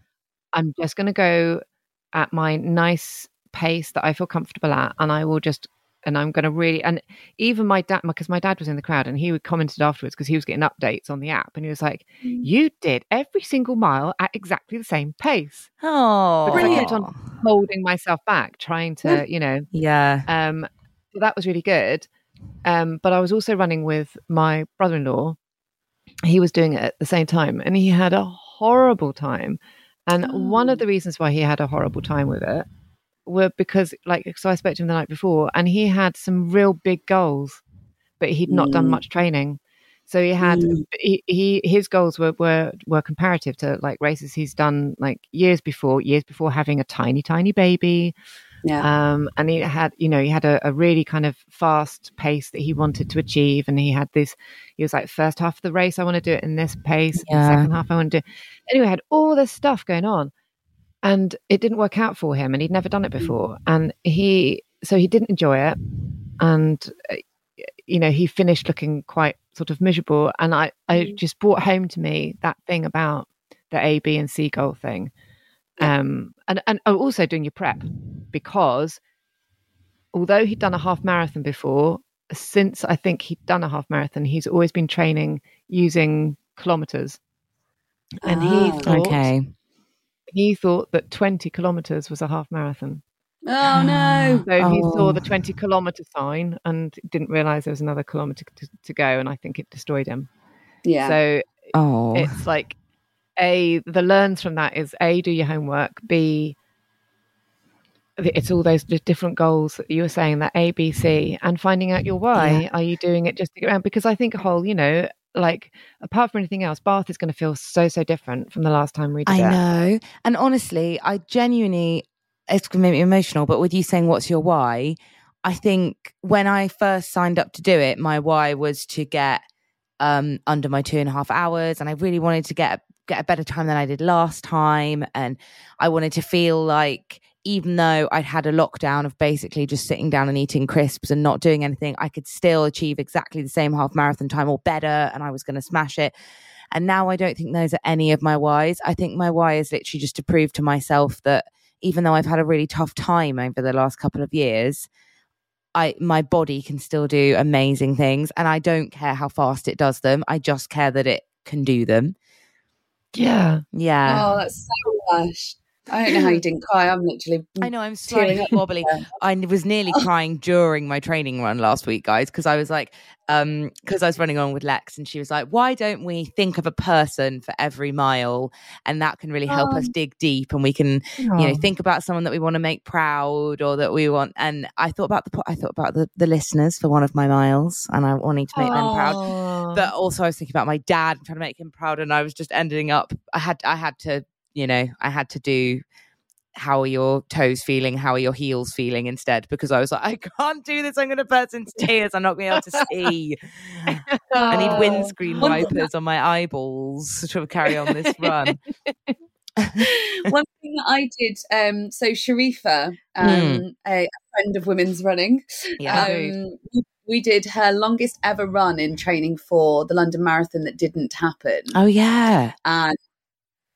I'm just going to go at my nice pace that I feel comfortable at, and I will just and I'm going to really and even my dad because my dad was in the crowd and he would commented afterwards because he was getting updates on the app and he was like, "You did every single mile at exactly the same pace." Oh. I kept on holding myself back, trying to, you know, Yeah. um, so that was really good. Um, but I was also running with my brother in law. He was doing it at the same time and he had a horrible time. And one of the reasons why he had a horrible time with it were because, like, so I spoke to him the night before and he had some real big goals, but he'd not done Mm. much training. So he had Mm. he, he his goals were, were were comparative to like races he's done like years before, years before having a tiny tiny baby, Yeah. um, and he had, you know, he had a, a really kind of fast pace that he wanted to achieve. And he had this, he was like, first half of the race, I want to do it in this pace. Yeah. Second half, I want to do. Anyway, had all this stuff going on, and it didn't work out for him, and he'd never done it before, and he, so he didn't enjoy it, and uh, you know, he finished looking quite sort of miserable. And I, I just brought home to me that thing about the A, B, and C goal thing um, and and oh, also doing your prep because although he'd done a half marathon before, since I think he'd done a half marathon, he's always been training using kilometers, and he Ah. thought Okay. he thought that twenty kilometers was a half marathon. Oh no. So he saw Oh. the twenty kilometer sign and didn't realize there was another kilometer to, to go, and I think it destroyed him. Yeah. So Oh. it's like a the learns from that is a do your homework b it's all those different goals that you were saying that a b c and finding out your why are you doing it just to get around because i think Hol you know like apart from anything else bath is going to feel so so different from the last time we did it. I it know. And honestly, I genuinely, it's going to make me emotional, but with you saying, what's your why? I think when I first signed up to do it, my why was to get um, under my two and a half hours. And I really wanted to get, get a better time than I did last time. And I wanted to feel like, even though I'd had a lockdown of basically just sitting down and eating crisps and not doing anything, I could still achieve exactly the same half marathon time or better. And I was going to smash it. And now I don't think those are any of my whys. I think my why is literally just to prove to myself that even though I've had a really tough time over the last couple of years, I my body can still do amazing things and I don't care how fast it does them. I just care that it can do them. Yeah Yeah. Oh, that's so lush. I don't know how you didn't cry. I'm literally. I know I'm slightly wobbly. I was nearly crying during my training run last week, guys, because I was like, um, because I was running on with Lex, and she was like, "Why don't we think of a person for every mile, and that can really help us dig deep, and we can, you know, Oh. think about someone that we want to make proud, or that we want." And I thought about the, I thought about the the listeners for one of my miles, and I wanting to make them proud. Oh. But also, I was thinking about my dad and trying to make him proud, and I was just ending up. I had, I had to, you know, I had to do how are your toes feeling? How are your heels feeling instead? Because I was like, I can't do this. I'm going to burst into tears. I'm not going to be able to see. I need Oh. windscreen wipers on my eyeballs to carry on this run. One thing that I did, um, so Sharifa, um, Mm. a, friend of women's running, Yeah. um, we did her longest ever run in training for the London Marathon that didn't happen. oh yeah. And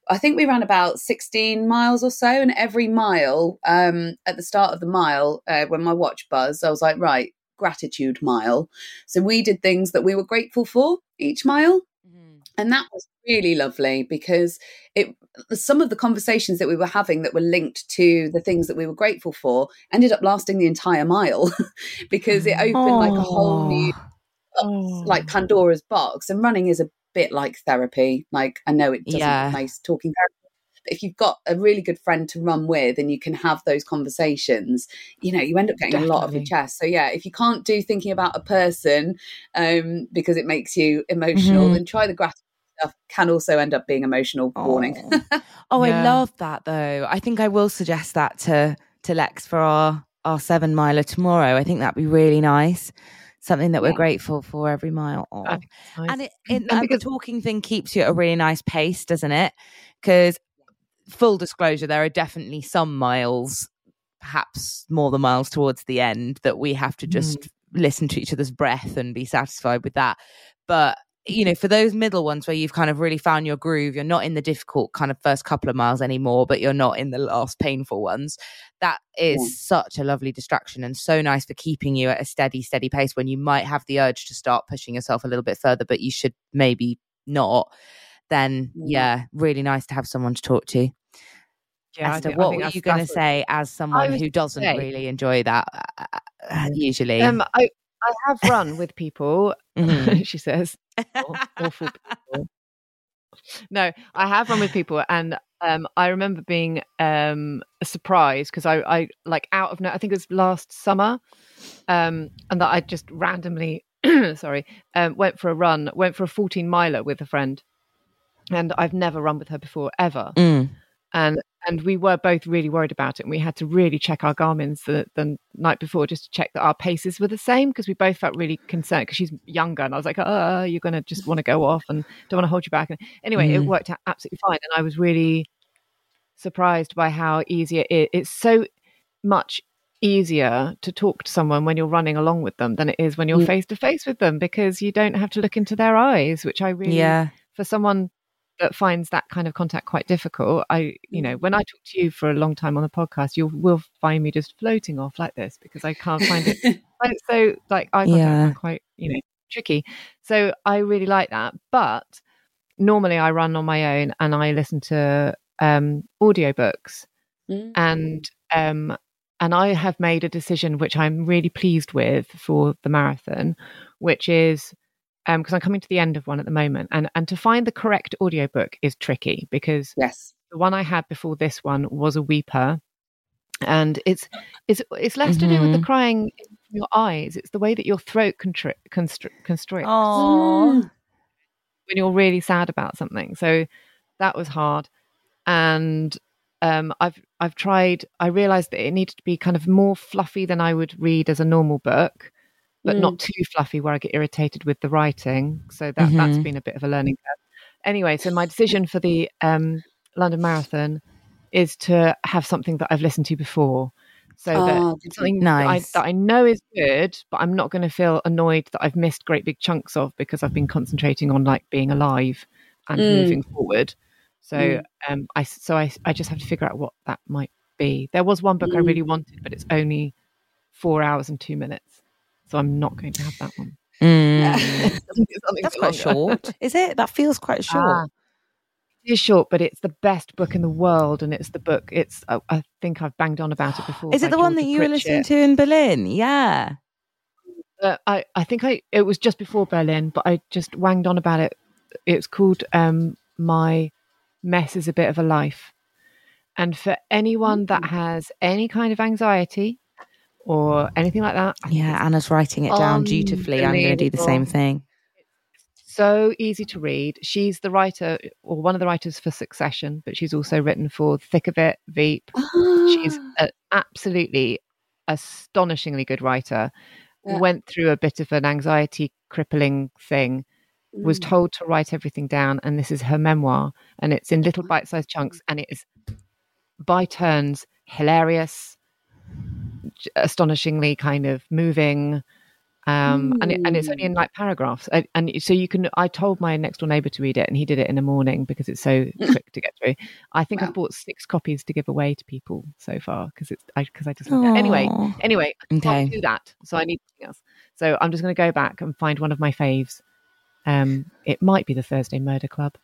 I think we ran about 16 miles or so. And every mile, um, at the start of the mile, uh, when my watch buzzed, I was like, right, gratitude mile. So we did things that we were grateful for each mile. Mm-hmm. And that was really lovely because it some of the conversations that we were having that were linked to the things that we were grateful for ended up lasting the entire mile because it opened Aww. like a whole new box, like Pandora's box and running is a bit like therapy like I know it doesn't yeah. nice talking therapy if you've got a really good friend to run with and you can have those conversations, you know, you end up getting Definitely. a lot off your chest. So yeah, if you can't do thinking about a person um, because it makes you emotional, mm-hmm. then try the gratitude stuff can also end up being emotional oh. warning. oh, yeah. I love that though. I think I will suggest that to to Lex for our our seven miler tomorrow. I think that'd be really nice. Something that we're yeah. grateful for every mile. Oh. Nice. And it, it and because- the talking thing keeps you at a really nice pace, doesn't it? Because full disclosure, there are definitely some miles, perhaps more than miles towards the end, that we have to just mm. listen to each other's breath and be satisfied with that. But you know, for those middle ones where you've kind of really found your groove, you're not in the difficult kind of first couple of miles anymore, but you're not in the last painful ones. That is yeah. such a lovely distraction and so nice for keeping you at a steady, steady pace when you might have the urge to start pushing yourself a little bit further, but you should maybe not then yeah, really nice to have someone to talk to. Yeah, Esther, what were you going to say as someone who doesn't say, really enjoy that uh, uh, uh usually? Um, I I have run with people. Mm-hmm. she says, awful people. No, I have run with people, and um, I remember being um, surprised because I, I like out of no, I think it was last summer, um, and that I just randomly, sorry, um, went for a run, went for a fourteen miler with a friend, and I've never run with her before ever. Mm. And and we were both really worried about it, and we had to really check our Garmin's the, the night before just to check that our paces were the same because we both felt really concerned because she's younger, and I was like, "Oh, you're going to just want to go off and don't want to hold you back." And anyway, mm. it worked out absolutely fine, and I was really surprised by how easy it is. It's so much easier to talk to someone when you're running along with them than it is when you're face to face with them because you don't have to look into their eyes, which I really, yeah. for someone that finds that kind of contact quite difficult, I, you know, when I talk to you for a long time on the podcast, you will find me just floating off like this because I can't find it. so, like, I yeah. quite, you know, tricky. So I really like that. But normally I run on my own and I listen to um, audiobooks. Mm. And um, and I have made a decision which I'm really pleased with for the marathon, which is because um, I'm coming to the end of one at the moment, and and to find the correct audiobook is tricky because yes, the one I had before this one was a weeper, and it's it's it's less mm-hmm. to do with the mm-hmm. crying in your eyes; it's the way that your throat contri- constri- constricts mm. when you're really sad about something. So that was hard, and um, I've I've tried. I realised that it needed to be kind of more fluffy than I would read as a normal book but mm. not too fluffy where I get irritated with the writing. So that mm-hmm. that's been a bit of a learning curve. Anyway, so my decision for the um, London Marathon is to have something that I've listened to before. So oh, that something nice. that, I, that I know is good, but I'm not going to feel annoyed that I've missed great big chunks of because I've been concentrating on like being alive and mm. moving forward. So mm. um, I so I I just have to figure out what that might be. There was one book mm. I really wanted, but it's only four hours and two minutes so I'm not going to have that one. Mm. That's quite short, is it? That feels quite short. Ah, it is short, but it's the best book in the world, and it's the book. It's I, I think I've banged on about it before. Is it the one that you Pritchett. were listening to in Berlin? Yeah. Uh, I I think I it was just before Berlin, but I just wanged on about it. It's called um, "My Mess Is a Bit of a Life," and for anyone that mm-hmm. has any kind of anxiety or anything like that. Yeah, Anna's writing it down dutifully. I'm going to do the same thing. So easy to read. She's the writer or one of the writers for Succession, but she's also written for Thick of It, Veep. She's an absolutely astonishingly good writer. Yeah. Went through a bit of an anxiety crippling thing, mm. was told to write everything down, and this is her memoir, and it's in little bite sized chunks, and it is by turns hilarious, astonishingly kind of moving um, and it, and it's only in Mm. like paragraphs, and, and so you can. I told my next door neighbour to read it, and he did it in the morning because it's so quick to get through. I think Wow. I've bought six copies to give away to people so far because it's I because I just love it. anyway. Anyway, I Okay. can't do that, so I need something else. So I'm just going to go back and find one of my faves. Um, it might be the Thursday Murder Club.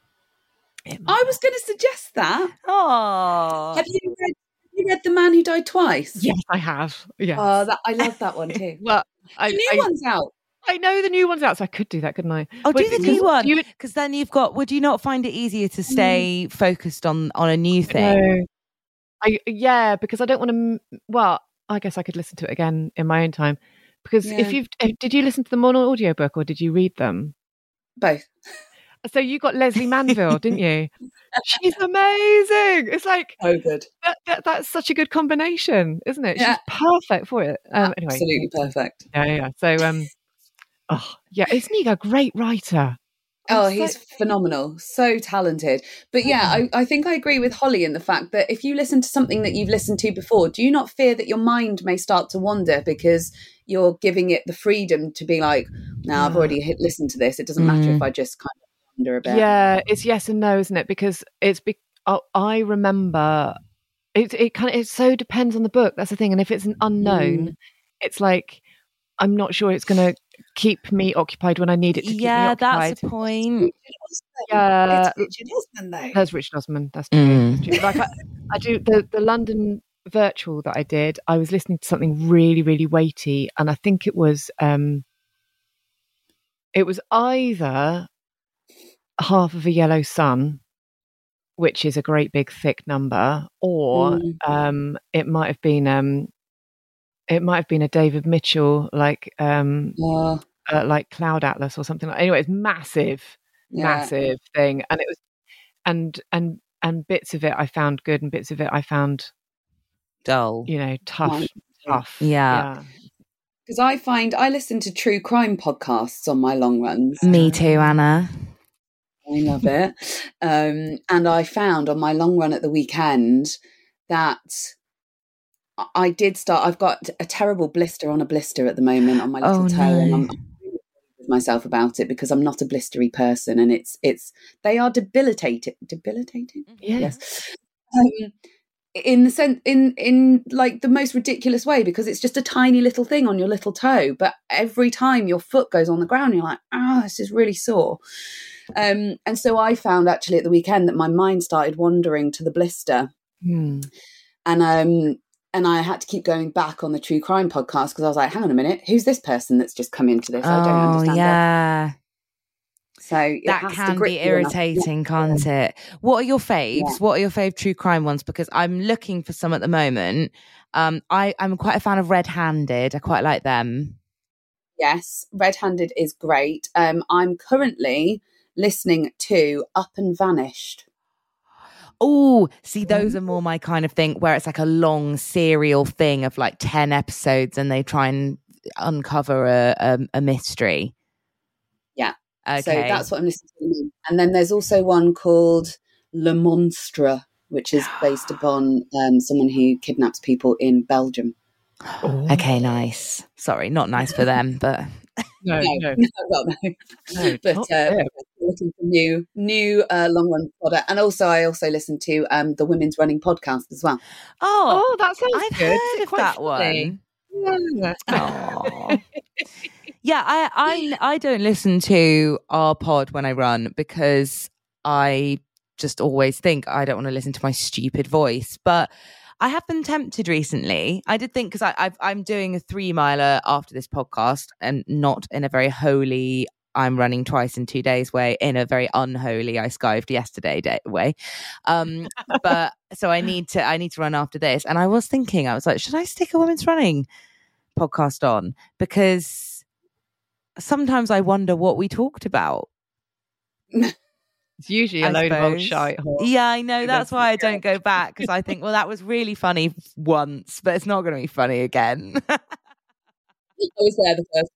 I was going to suggest that. Aw. Have you read? Have you read The Man Who Died Twice? Yes, I have. Yeah. Oh, that I love that one too. well, I, the new I, one's out. I know the new one's out, so I could do that, couldn't I? Oh, But do the because new one you- because then you've got. Would you not find it easier to stay focused on on a new thing? No. I yeah, because I don't want to. Well, I guess I could listen to it again in my own time. Because Yeah. if you've eh, did you listen to them on audiobook or did you read them? Both. So you got Lesley Manville, didn't you? She's amazing. It's like Oh, good. that, that, that's such a good combination, isn't it? Yeah. She's perfect for it. Um, anyway, Absolutely perfect. yeah, yeah. So um, oh yeah, isn't he a great writer? Oh, he's phenomenal. So talented. But yeah, I, I think I agree with Holly in the fact that if you listen to something that you've listened to before, do you not fear that your mind may start to wander because you're giving it the freedom to be like, now I've already hit, listened to this. It doesn't matter if Mm. I just kind of wander a bit. Yeah, it's yes and no, isn't it? Because it's be- oh, I remember it. It kind of it so depends on the book. That's the thing. And if it's an unknown, Mm. it's like I'm not sure it's going to keep me occupied when I need it to keep Yeah, me occupied. that's the point. Yeah. It's Richard Osman, though. There's Richard Osman. That's true. Mm. That's true. Like I, I do the the London virtual that I did. I was listening to something really really weighty, and I think it was um, it was either half of a yellow sun, which is a great big thick number, or Mm. um, it might have been um, it might have been a David Mitchell like um, Yeah, uh, like Cloud Atlas or something. like Anyway, it's massive yeah. massive thing and it was and and and bits of it i found good and bits of it i found Dull. you know tough Right. tough Yeah. Because I find I listen to true crime podcasts on my long runs. Me too, Anna. I love it. Um, and I found on my long run at the weekend that I- did start. I've got a terrible blister on a blister at the moment on my little Oh, toe, and. I'm with myself about it because I'm not a blistery person, and it's it's they are debilitating. Debilitating. yeah Yes. Um, in the sense in in like the most ridiculous way because it's just a tiny little thing on your little toe but every time your foot goes on the ground you're like ah this is really sore um and so i found actually at the weekend that my mind started wandering to the blister Hmm. and um and I had to keep going back on the true crime podcast because I was like, hang on a minute, who's this person that's just come into this? I don't oh, understand. it." yeah. So that can be irritating, can't it? What are your faves? Yeah. What are your fave true crime ones? Because I'm looking for some at the moment. Um, I, I'm quite a fan of Red Handed. I quite like them. Yes, Red Handed is great. Um, I'm currently listening to Up and Vanished. Oh, see, those are more my kind of thing where it's like a long serial thing of like 10 episodes and they try and uncover a, a, a mystery. Yeah. Okay. So that's what I'm listening to. And then there's also one called Le Monstre, which is based upon um, someone who kidnaps people in Belgium. okay, nice. Sorry, not nice for them, but no no well, no. no but uh, looking for new, new uh, long run product. And also, I also listen to um, the Women's Running podcast as well. oh, oh that sounds I've good Is heard of that funny? one. Yeah. Yeah, I, I I don't listen to our pod when I run because I just always think I don't want to listen to my stupid voice. But I have been tempted recently. I did think because I've I'm doing a three miler after this podcast, and not in a very holy. I'm running twice in two days way, in a very unholy. I skived yesterday day way, um, but so I need to I need to run after this. And I was thinking, I was like, should I stick a women's running podcast on? Because sometimes I wonder what we talked about. it's usually a I load of old suppose. shite Yeah, I know. That's why I don't go back because I think, well, that was really funny once, but it's not going to be funny again. I was there the first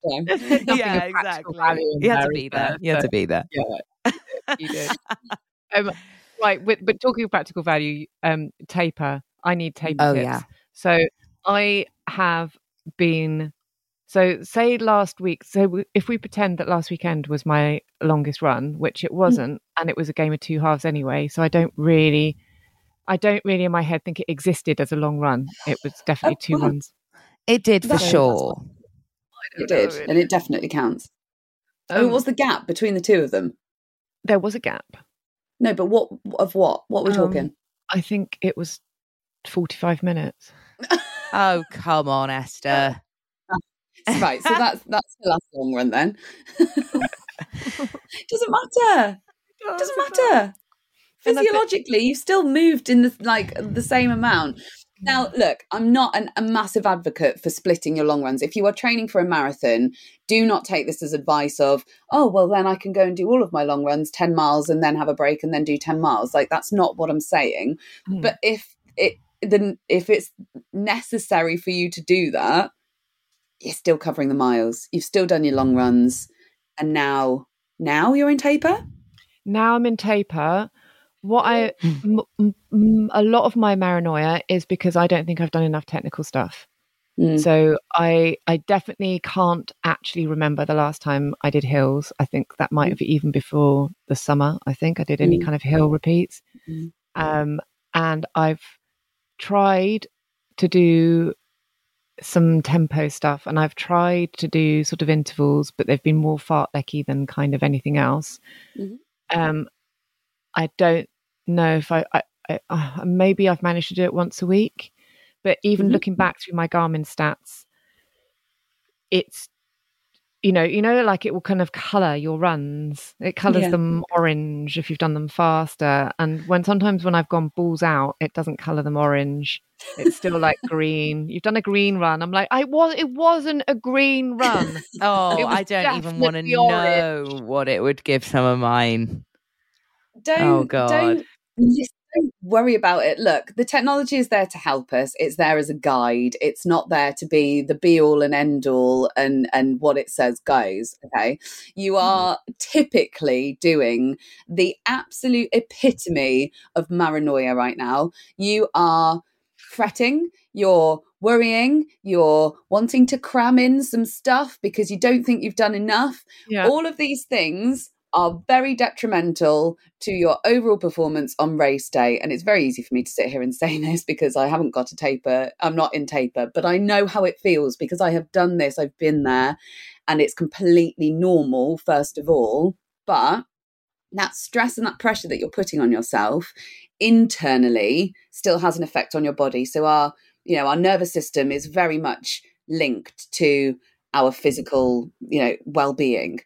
time. Yeah, exactly. value in You had to be is there. You had to be there. yeah you did um, right with, but talking of practical value um taper i need taper Oh, tips yeah. so i have been So, say last week, so if we pretend that last weekend was my longest run, which it wasn't, and it was a game of two halves anyway, so I don't really, I don't really in my head think it existed as a long run. It was definitely two well, runs. It did for That's- sure. It did, and it definitely counts. oh, Um, what's the gap between the two of them? There was a gap. No, but what of what? What we're Um, talking? I think it was 45 minutes. Oh, come on, Esther. right, so that's that's the last long run then. Doesn't matter. It Doesn't matter. And I thi- Physiologically, you've still moved in the like the same amount. Now, look, I'm not an, a massive advocate for splitting your long runs. If you are training for a marathon, do not take this as advice of, oh, well, then I can go and do all of my long runs, 10 miles, and then have a break and then do 10 miles. Like, that's not what I'm saying. Hmm. But if it then if it's necessary for you to do that, you're still covering the miles. You've still done your long runs, and now now you're in taper. now I'm in taper. What I, m- m- a lot of my paranoia is because I don't think I've done enough technical stuff. Mm. So I, I definitely can't actually remember the last time I did hills. I think that might have even before the summer. I think I did any Mm. kind of hill repeats. Mm. Um, and I've tried to do some tempo stuff and I've tried to do sort of intervals, but they've been more fartlecky than kind of anything else. Mhm. Um, I don't know if I, I, I uh, maybe I've managed to do it once a week, but even Mhm. looking back through my Garmin stats, it's you know, you know, like it will kind of color your runs. It colors Yeah. them orange if you've done them faster. And when sometimes when I've gone balls out, it doesn't color them orange. It's still like green. You've done a green run. I'm like, I was. It wasn't a green run. Oh, I don't even want to know what it would give some of mine. don't Oh, God. don't listen, don't worry about it. Look the technology is there to help us. It's there as a guide. It's not there to be the be all and end all and and what it says goes okay? You mm-hmm. are typically doing the absolute epitome of paranoia right now. You are fretting you're worrying you're wanting to cram in some stuff because you don't think you've done enough. Yeah. all of these things are very detrimental to your overall performance on race day. And it's very easy for me to sit here and say this because I haven't got a taper. I'm not in taper, but I know how it feels because I have done this. I've been there and it's completely normal, first of all. But that stress and that pressure that you're putting on yourself internally still has an effect on your body. So our, you know, our nervous system is very much linked to our physical, you know, well-being.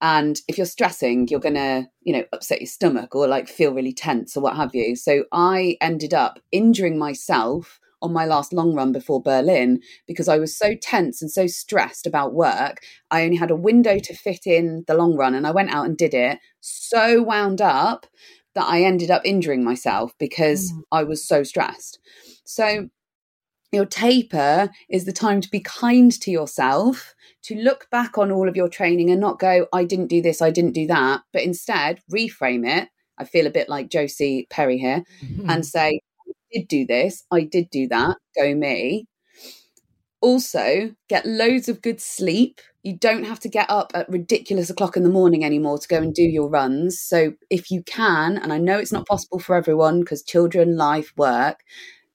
And if you're stressing, you're going to, you know, upset your stomach or like feel really tense or what have you. So I ended up injuring myself on my last long run before Berlin because I was so tense and so stressed about work. I only had a window to fit in the long run and I went out and did it so wound up that I ended up injuring myself because mm. I was so stressed. So your taper is the time to be kind to yourself, to look back on all of your training and not go, I didn't do this, I didn't do that, but instead reframe it. I feel a bit like Josie Perry here mm-hmm. and say, I did do this, I did do that, go me. Also, get loads of good sleep. You don't have to get up at ridiculous o'clock in the morning anymore to go and do your runs. So, if you can, and I know it's not possible for everyone because children, life, work,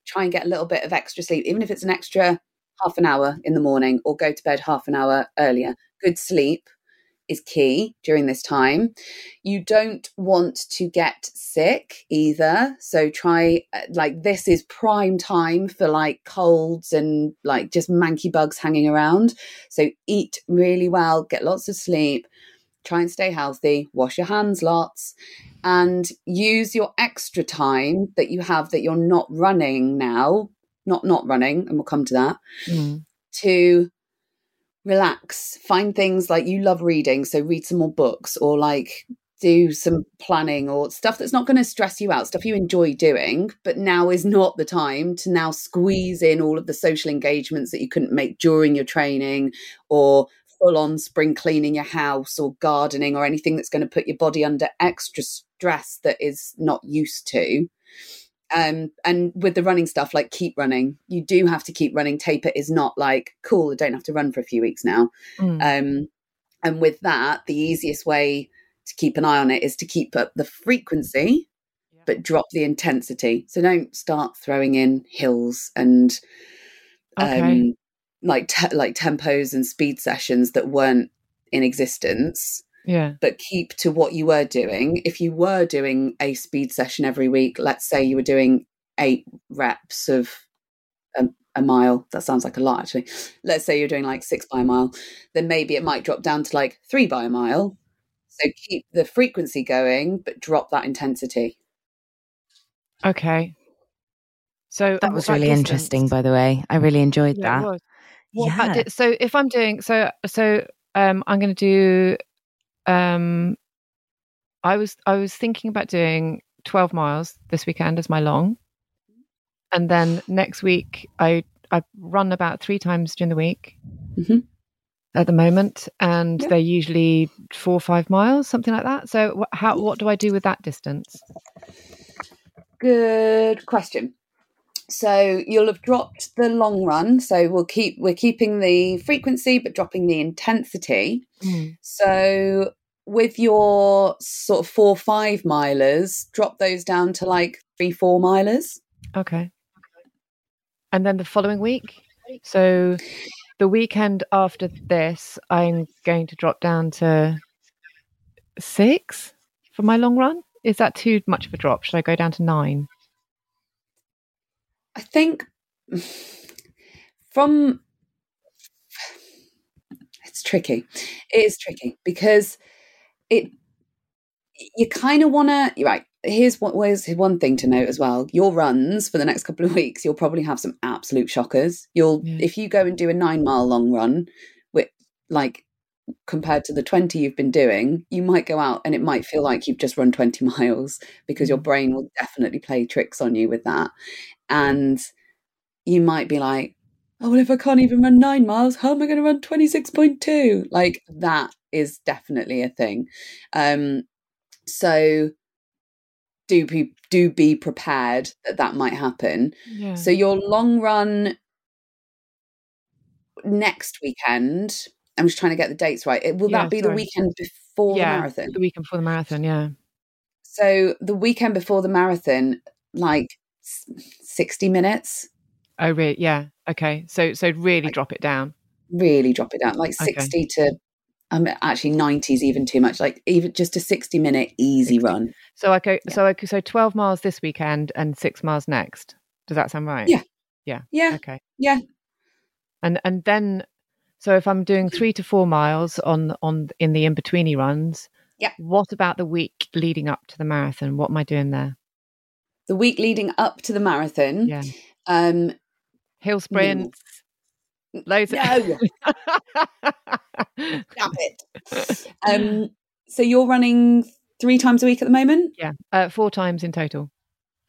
try and get a little bit of extra sleep, even if it's an extra half an hour in the morning or go to bed half an hour earlier. Good sleep is key during this time. You don't want to get sick either. So try, uh, like, this is prime time for like colds and like just manky bugs hanging around. So eat really well, get lots of sleep, try and stay healthy, wash your hands lots and use your extra time that you have that you're not running now, not not running, and we'll come to that, Mm. to relax. Find things like you love reading, so read some more books or like do some planning or stuff that's not going to stress you out, stuff you enjoy doing, but now is not the time to now squeeze in all of the social engagements that you couldn't make during your training or full on spring cleaning your house or gardening or anything that's going to put your body under extra stress that is not used to. Um, and with the running stuff, like keep running. You do have to keep running. Taper is not like cool. I don't have to run for a few weeks now. Mm. Um, and with that, the easiest way to keep an eye on it is to keep up the frequency, but drop the intensity. So don't start throwing in hills and Okay. um, like te- like tempos and speed sessions that weren't in existence yeah. but keep to what you were doing. If you were doing a speed session every week, let's say you were doing eight reps of a, a mile, that sounds like a lot actually. Let's say you're doing like six by a mile, then maybe it might drop down to like three by a mile. So keep the frequency going, but drop that intensity. Okay. So That was what about really interesting, by the way. I really enjoyed Yeah, it that. What Yeah. so if I'm doing so so um I'm going to do um I was I was thinking about doing 12 miles this weekend as my long. And then next week I I run about 3 times during the week. Mhm. At the moment and Yeah. they're usually 4 or 5 miles something like that. So wh- how what do I do with that distance? Good question. So you'll have dropped the long run. So we'll keep we're keeping the frequency but dropping the intensity. Mm. So with your sort of four five milers, drop those down to like three four milers. Okay. And then the following week. So the weekend after this, I'm going to drop down to six for my long run. Is that too much of a drop? Should I go down to nine? I think from it's tricky. It is tricky because it you kind of want to right. Here's what was one thing to note as well. Your runs for the next couple of weeks, you'll probably have some absolute shockers. You'll Yeah. if you go and do a nine mile long run, with like compared to the 20 you've been doing, you might go out and it might feel like you've just run 20 miles because your mm. brain will definitely play tricks on you with that. And you might be like, oh, well, if I can't even run nine miles, how am I going to run 26.2? Like that is definitely a thing. Um, so do be, do be prepared that that might happen. Yeah. So your long run next weekend, I'm just trying to get the dates right. It, will Yeah, that be sorry. the weekend before yeah, the marathon? the weekend before the marathon. Yeah. So the weekend before the marathon, like 60 minutes, Oh, really? Yeah. Okay. So, so really Like- drop it down. really drop it down, like Okay. 60 to, um, actually 90 is even too much, like even just a 60 minute easy 60. run. So I go. Yeah. So I go. So twelve miles this weekend and six miles next. Does that sound right? Yeah. Yeah. Yeah. Okay. Yeah. And and then, so if I'm doing three to four miles on on in the in betweeny runs, Yeah. What about the week leading up to the marathon? What am I doing there? The week leading up to the marathon, Yeah. um, Hill sprints. Loads. no, Of- stop it. Um, so you're running three times a week at the moment? yeah. Uh, four times in total.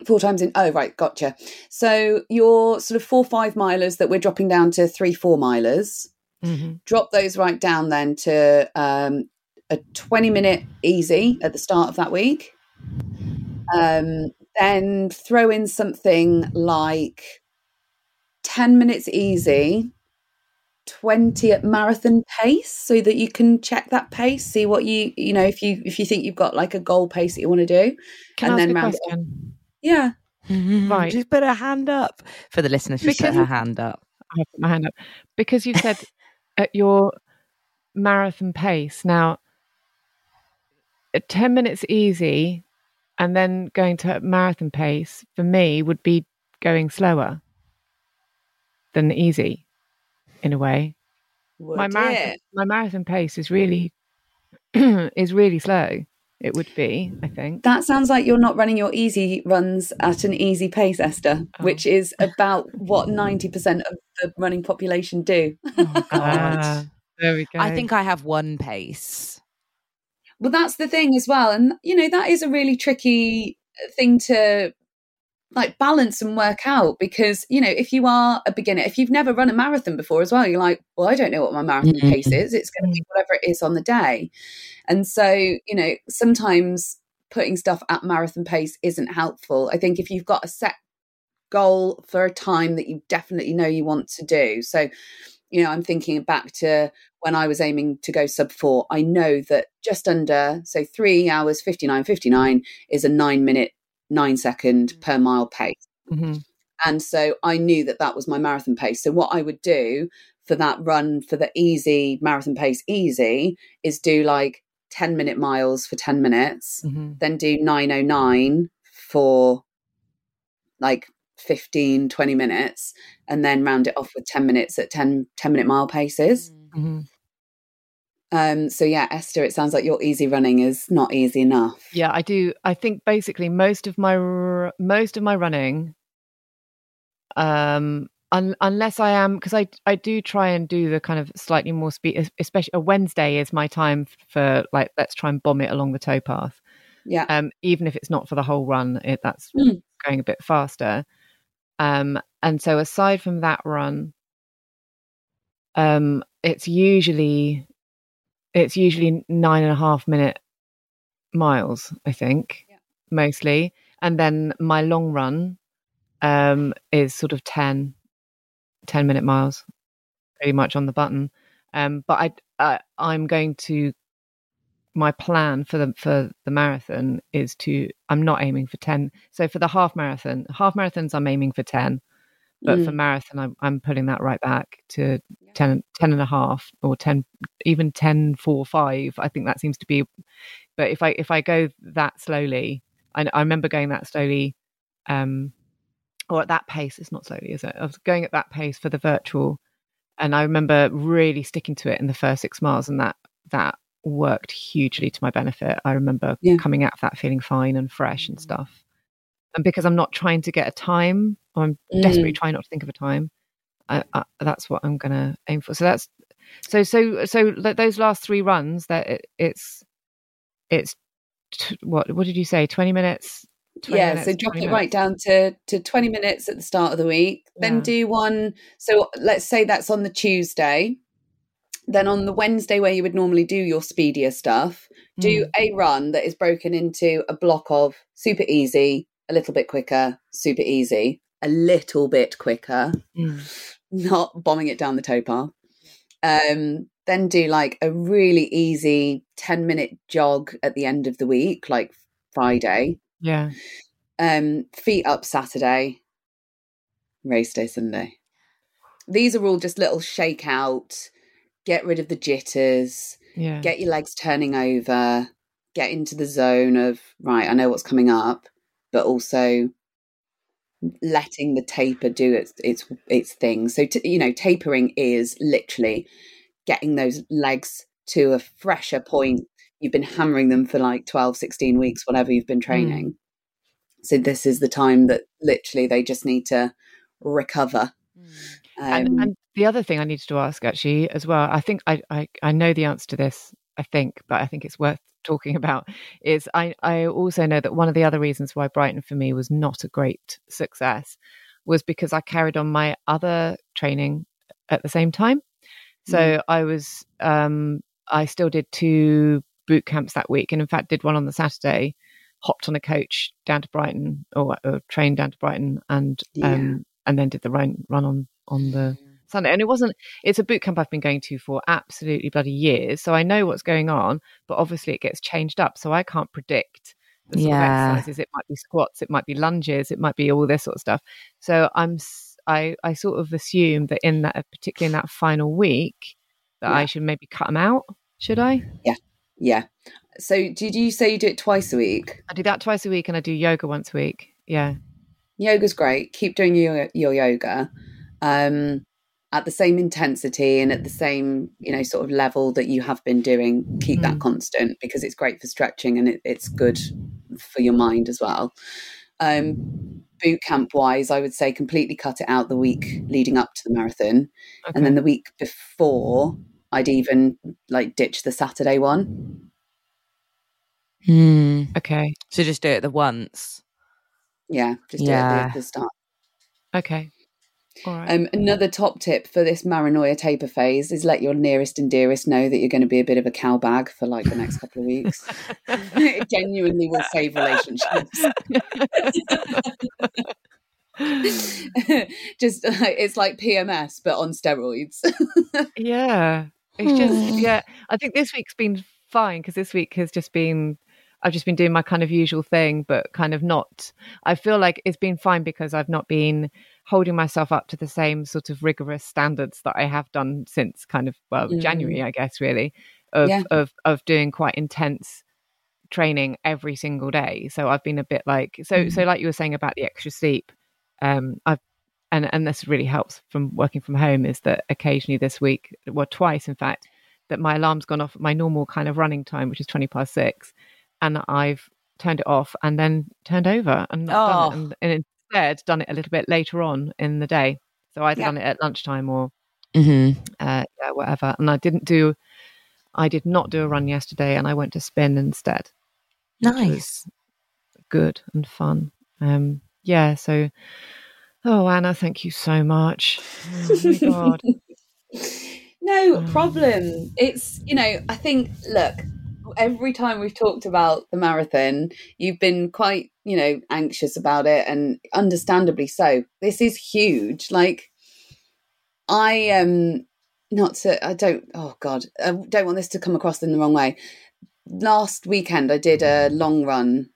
Four times in. Oh, right, gotcha. So your sort of four five milers that we're dropping down to three four milers. hmm Drop those right down then to um, a twenty minute easy at the start of that week. Um, then throw in something like ten minutes easy, twenty at marathon pace, so that you can check that pace, see what you you know if you if you think you've got like a goal pace that you want to do. Can And I ask then a round it off. question? Yeah. Right. She's put her hand up. For the listeners, she's put her hand up. I put my hand up because you said at your marathon pace. Now, at ten minutes easy, and then going to marathon pace for me would be going slower than easy, in a way. my marathon, it? my marathon pace is really is really slow. It would be, I think. That sounds like you're not running your easy runs at an easy pace, Esther, Oh. which is about what 90% of the running population do. Oh, Ah, there we go. I think I have one pace. Well, that's the thing as well. And, you know, that is a really tricky thing to like balance and work out because, you know, if you are a beginner, if you've never run a marathon before as well, you're like, well, I don't know what my marathon Mhm. pace is. It's going to be whatever it is on the day. And so, you know, sometimes putting stuff at marathon pace isn't helpful. I think if you've got a set goal for a time that you definitely know you want to do. So, you know, I'm thinking back to when I was aiming to go sub four. I know that just under, so three hours, 59, 59 is a nine minute, nine second per mile pace. Mm-hmm. And so I knew that that was my marathon pace. So what I would do for that run for the easy marathon pace easy is do like 10 minute miles for 10 minutes, Mm-hmm. then do 909 for like 15, 20 minutes, and then round it off with 10 minutes at 10, 10 minute mile paces. Mm-hmm. Um, so yeah, Esther, it sounds like your easy running is not easy enough. Yeah, I do. I think basically most of my most of my running, um, un- unless I am because I I do try and do the kind of slightly more speed. Especially a Wednesday is my time for like let's try and bomb it along the towpath. Yeah. Um, even if it's not for the whole run, it, that's Mm. going a bit faster. Um, and so aside from that run, um, it's usually it's usually nine and a half minute miles, I think, Yeah. mostly. And then my long run um, is sort of 10, 10 minute miles, pretty much on the button. Um, but I, I, I'm going to. My plan for the for the marathon is to. I'm not aiming for ten. So for the half marathon, half marathons, I'm aiming for ten. But for Mm. marathon, I'm, I'm putting that right back to 10, 10 and a half or 10, even 10, 4, 5. I think that seems to be, but if I, if I go that slowly, I, I remember going that slowly, um, or at that pace, it's not slowly, is it? I was going at that pace for the virtual. And I remember really sticking to it in the first six miles and that, that worked hugely to my benefit. I remember Yeah. coming out of that feeling fine and fresh and stuff. And because I'm not trying to get a time, I'm desperately trying not to think of a time, I, I, that's what I'm going to aim for. So that's so so so those last three runs that it, it's it's t- what what did you say? Twenty minutes. 20 yeah, minutes, so drop 20 it right down to, to 20 minutes at the start of the week. Then do one. So let's say that's on the Tuesday. Then on the Wednesday, where you would normally do your speedier stuff, do Mm. a run that is broken into a block of super easy, a little bit quicker, super easy, a little bit quicker, Mm. Not bombing it down the towpath. Um, then do like a really easy 10 minute jog at the end of the week, like Friday. Yeah. Um, feet up Saturday, race day Sunday. These are all just little shake out, get rid of the jitters, Yeah. get your legs turning over, get into the zone of, right, I know what's coming up, but also letting the taper do its its its thing. So t- you know, tapering is literally getting those legs to a fresher point. You've been hammering them for like 12, 16 weeks, whatever you've been training. So this is the time that literally they just need to recover. and, Um, and the other thing I needed to ask actually as well, I think I, I, I know the answer to this, I think, but I think it's worth talking about is I, I also know that one of the other reasons why Brighton for me was not a great success was because I carried on my other training at the same time. So I was um I still did two boot camps that week and in fact did one on the Saturday, hopped on a coach down to Brighton or, or trained down to Brighton and Yeah. um and then did the run run on on the Sunday. And it wasn't it's a boot camp I've been going to for absolutely bloody years. So I know what's going on, but obviously it gets changed up. So I can't predict the sort Yeah. of exercises. It might be squats, it might be lunges, it might be all this sort of stuff. So I'm I, I sort of assume that in that particularly in that final week that I should maybe cut them out. Should I? Yeah. Yeah. So did you say you do it twice a week? I do that twice a week and I do yoga once a week. Yeah. yoga's great keep doing your your yoga um at the same intensity and at the same you know sort of level that you have been doing keep that Mm. constant because it's great for stretching and it, it's good for your mind as well um boot camp wise i would say completely cut it out the week leading up to the marathon Okay. and then the week before i'd even like ditch the saturday one Hmm. okay. So just do it the once. yeah just do it Yeah. at the, the start Okay. Right. Um, another top tip for this Maranoia taper phase is let your nearest and dearest know that you're going to be a bit of a cow bag for like the next couple of weeks. it genuinely will save relationships. Just it's like PMS but on steroids. yeah. It's just Hmm. yeah. I think this week's been fine because this week has just been I've just been doing my kind of usual thing, but kind of not. I feel like it's been fine because I've not been holding myself up to the same sort of rigorous standards that I have done since kind of well Mm. January, I guess, really, of Yeah. of of doing quite intense training every single day. So I've been a bit like so so like you were saying about the extra sleep. Um, I've and and this really helps from working from home is that occasionally this week, well twice in fact, that my alarm's gone off at my normal kind of running time, which is twenty past six, and I've turned it off and then turned over and not done Oh. it, and, and instead done it a little bit later on in the day. So I'd Yeah. done it at lunchtime or Mm-hmm. uh, yeah, whatever. And I didn't do, I did not do a run yesterday, and I went to spin instead. Nice. good and fun. Um, yeah. So, oh Anna, thank you so much. Oh my god. no Mm. problem. It's, you know, I think, look, every time we've talked about the marathon, you've been quite, you know, anxious about it and understandably so. This is huge. Like, I um not to, I don't, oh God, I don't want this to come across in the wrong way. Last weekend, I did a long run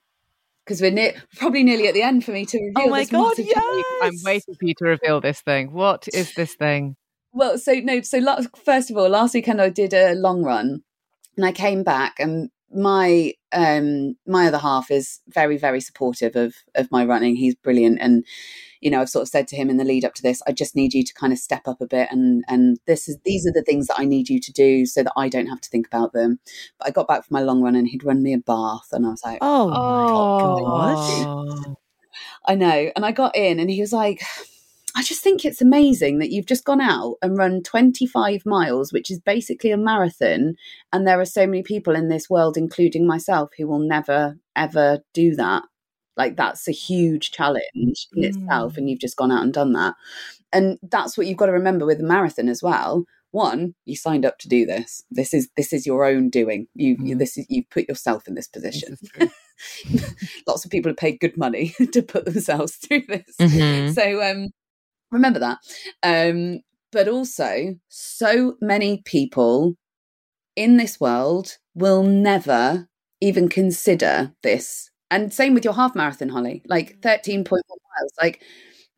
because we're near, probably nearly at the end for me to reveal Oh my this God, massive yes! I'm waiting for you to reveal this thing. What is this thing? Well, so no, so last, first of all, last weekend I did a long run, and I came back, and my um my other half is very very supportive of of my running. He's brilliant, and you know I've sort of said to him in the lead up to this, I just need you to kind of step up a bit, and and this is these are the things that I need you to do so that I don't have to think about them. But I got back from my long run, and he'd run me a bath, and I was like, Oh, my god. Oh, I know. And I got in and he was like, I just think it's amazing that you've just gone out and run 25 miles, which is basically a marathon. And there are so many people in this world, including myself, who will never, ever do that. Like, that's a huge challenge in itself. And you've just gone out and done that. And that's what you've got to remember with the marathon as well. One, you signed up to do this. This is this is your own doing. You, you this is you've put yourself in this position. Lots of people have paid good money to put themselves through this. Mhm. So um remember that. Um but also so many people in this world will never even consider this. And same with your half marathon, Holly. Like 13.1 miles. Like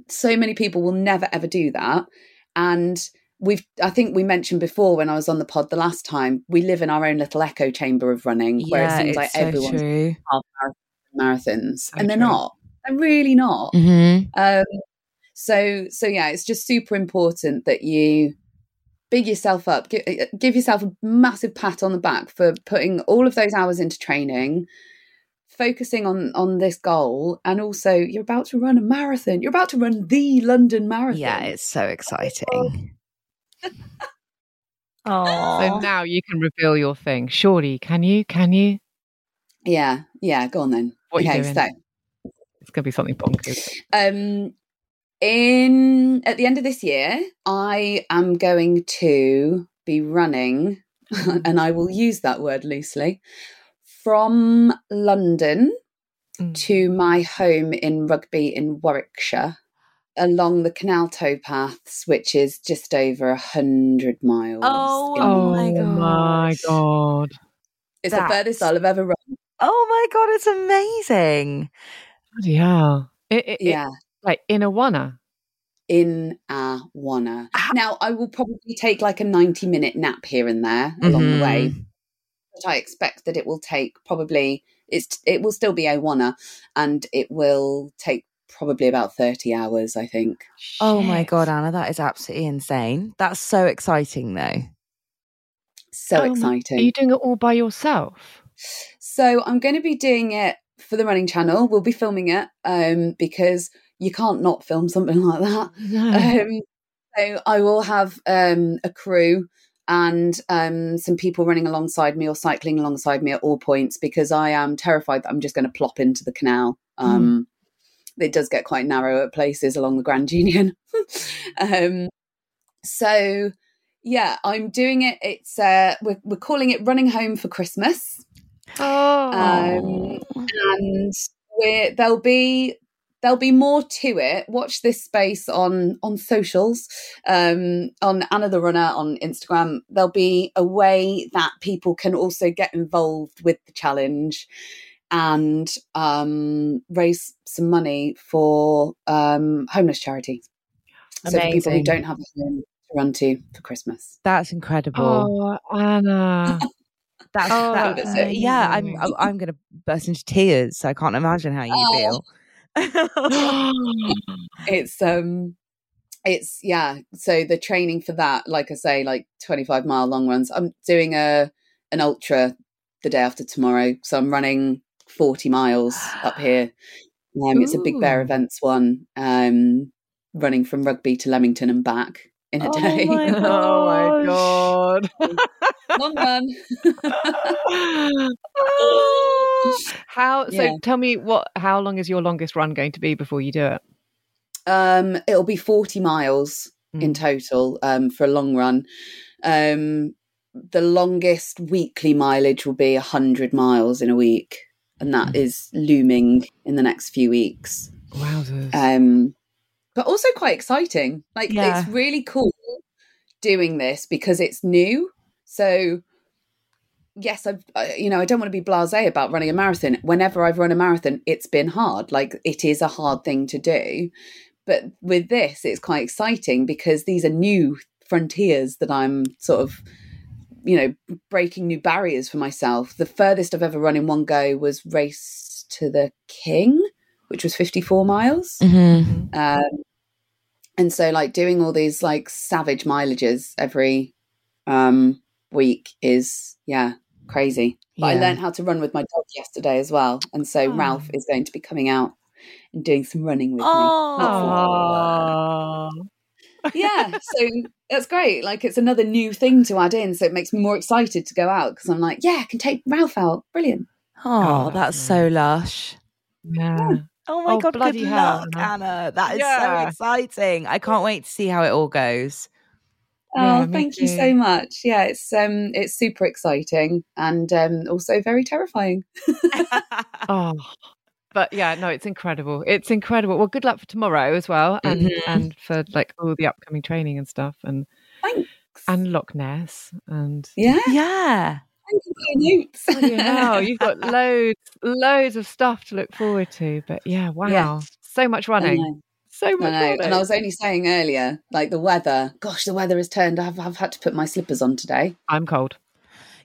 so many people will never ever do that. And we've I think we mentioned before when I was on the pod the last time, we live in our own little echo chamber of running where it seems like so everyone's true. half marathons. So and they're true. not. They're really not. Mm-hmm. Um, so so yeah, it's just super important that you big yourself up, give, give yourself a massive pat on the back for putting all of those hours into training, focusing on on this goal, and also you're about to run a marathon. You're about to run the London Marathon. Yeah, it's so exciting. oh So now you can reveal your thing. Surely, can you? Can you? yeah, yeah. Go on then. What are you okay, doing? so It's going to be something bonkers. um in at the end of this year i am going to be running and i will use that word loosely from london Mm. to my home in rugby in warwickshire along the canal towpaths which is just over a hundred miles Oh, Oh my Oh my god! it's that's- the furthest i'll have ever run oh my god, it's amazing. Bloody hell! It, it, it- yeah like in a wanna. in Awana. Ah. Now, I will probably take like a 90 minute nap here and there along the way, Mhm. but I expect that it will take probably, it's it will still be Awana and it will take probably about 30 hours, I think. Oh my god, Anna, that is absolutely insane. That's so exciting, though. So my- exciting. Are you doing it all by yourself? So I'm going to be doing it for the running channel. We'll be filming it um, because you can't not film something like that. No. um, so I will have um, a crew and um, some people running alongside me or cycling alongside me at all points because I am terrified that I'm just going to plop into the canal. Um, it does get quite narrow at places along the Grand Union. um, so yeah, I'm doing it. It's uh, we're we're calling it running home for Christmas. Oh, Um, and we're there'll be there'll be more to it. Watch this space on on socials, um, on Anna the Runner on Instagram. There'll be a way that people can also get involved with the challenge and um, raise some money for um, homeless charity. So for people who don't have a home to run to for Christmas. That's incredible. oh, Anna. That's, Oh, that, that's uh, yeah. I'm. I'm, I'm going to burst into tears. I can't imagine how you Oh. feel. it's um it's yeah so the training for that like i say like 25 mile long runs. I'm doing a an ultra the day after tomorrow so i'm running 40 miles up here. Um it's a big bear events one um running from rugby to leamington and back in a Oh day my oh my god. long run how so Yeah. tell me what how long is your longest run going to be before you do it? um it'll be 40 miles in Mm. total um, for a long run. Um, the longest weekly mileage will be 100 miles in a week, and that Mm. is looming in the next few weeks. Wowzers. Um, but also quite exciting. Like, Yeah. it's really cool doing this because it's new. So, yes, I've, I, you know, I don't want to be blase about running a marathon. Whenever I've run a marathon, it's been hard. Like, it is a hard thing to do. But with this, it's quite exciting because these are new frontiers that I'm sort of, you know, breaking new barriers for myself. The furthest I've ever run in one go was Race to the King, which was 54 miles. Mhm. Um, and so, like, doing all these like savage mileages every um, week is, yeah, crazy. But I learned how to run with my dog yesterday as well. And so, Oh. Ralph is going to be coming out and doing some running with me. Oh. for- yeah, so that's great. Like, it's another new thing to add in. So, it makes me more excited to go out because I'm like, yeah, I can take Ralph out. Brilliant. Oh, Oh, that's that's so lush. Yeah. Oh my Oh, god, good hell, luck, Anna. Anna. That is Yeah. so exciting. I can't wait to see how it all goes. Oh, me thank you so much. Yeah, it's um it's super exciting and um also very terrifying. Oh. But yeah, no, it's incredible. It's incredible. Well, good luck for tomorrow as well, and Mhm. and for like all the upcoming training and stuff, and Thanks. and Loch Ness, and yeah, yeah. Thank you for your notes. bloody hell, you've got loads, loads of stuff to look forward to. But yeah, wow, Yeah. so much running, so much know. running. And I was only saying earlier, like the weather. Gosh, the weather has turned. I've I've had to put my slippers on today. I'm cold.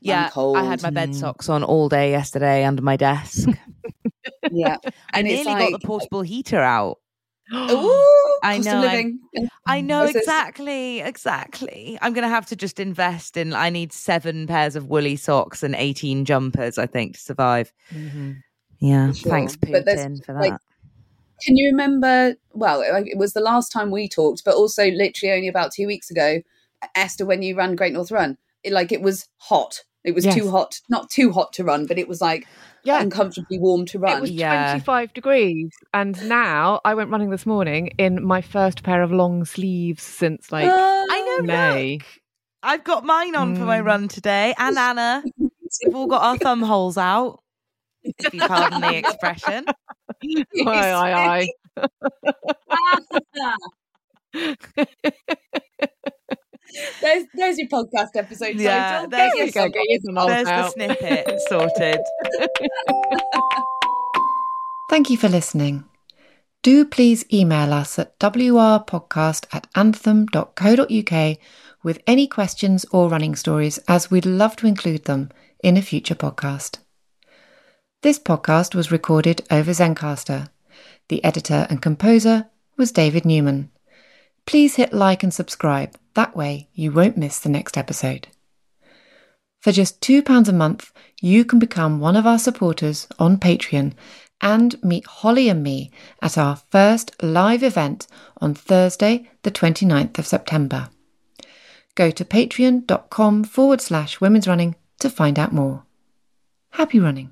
Yeah. I cold. had my bed socks on all day yesterday under my desk. Yeah, I and nearly it's got the portable heater out. Ooh, I know, I'm- I know exactly, exactly. I'm going to have to just invest in. I need seven pairs of woolly socks and 18 jumpers, I think, to survive. Mhm. Yeah. Sure. Thanks, Putin, for that. like, Can you remember? Well, it it was the last time we talked, but also literally only about two weeks ago, Esther, when you ran Great North Run, it, like it was hot. It was Yes. too hot, not too hot to run, but it was like Yeah, uncomfortably warm to run. It was Yeah. 25 degrees. And now I went running this morning in my first pair of long sleeves since like I know, May. look. I've got mine on for my Mm. run today, and Anna. We've all got our thumb holes out, if you pardon the expression. Aye, aye, there's there's your podcast episode Yeah, title. there's Get your- yourself Get your thumb holes There's the out. snippet sorted. Thank you for listening. Do please email us at wrpodcast at anthem.co.uk with any questions or running stories, as we'd love to include them in a future podcast. This podcast was recorded over Zencastr. The editor and composer was David Newman. Please hit like and subscribe, that way you won't miss the next episode. For just £2 a month, you can become one of our supporters on Patreon and meet Holly and me at our first live event on Thursday, the 29th of September. Go to patreon.com forward slash women's running to find out more. Happy running.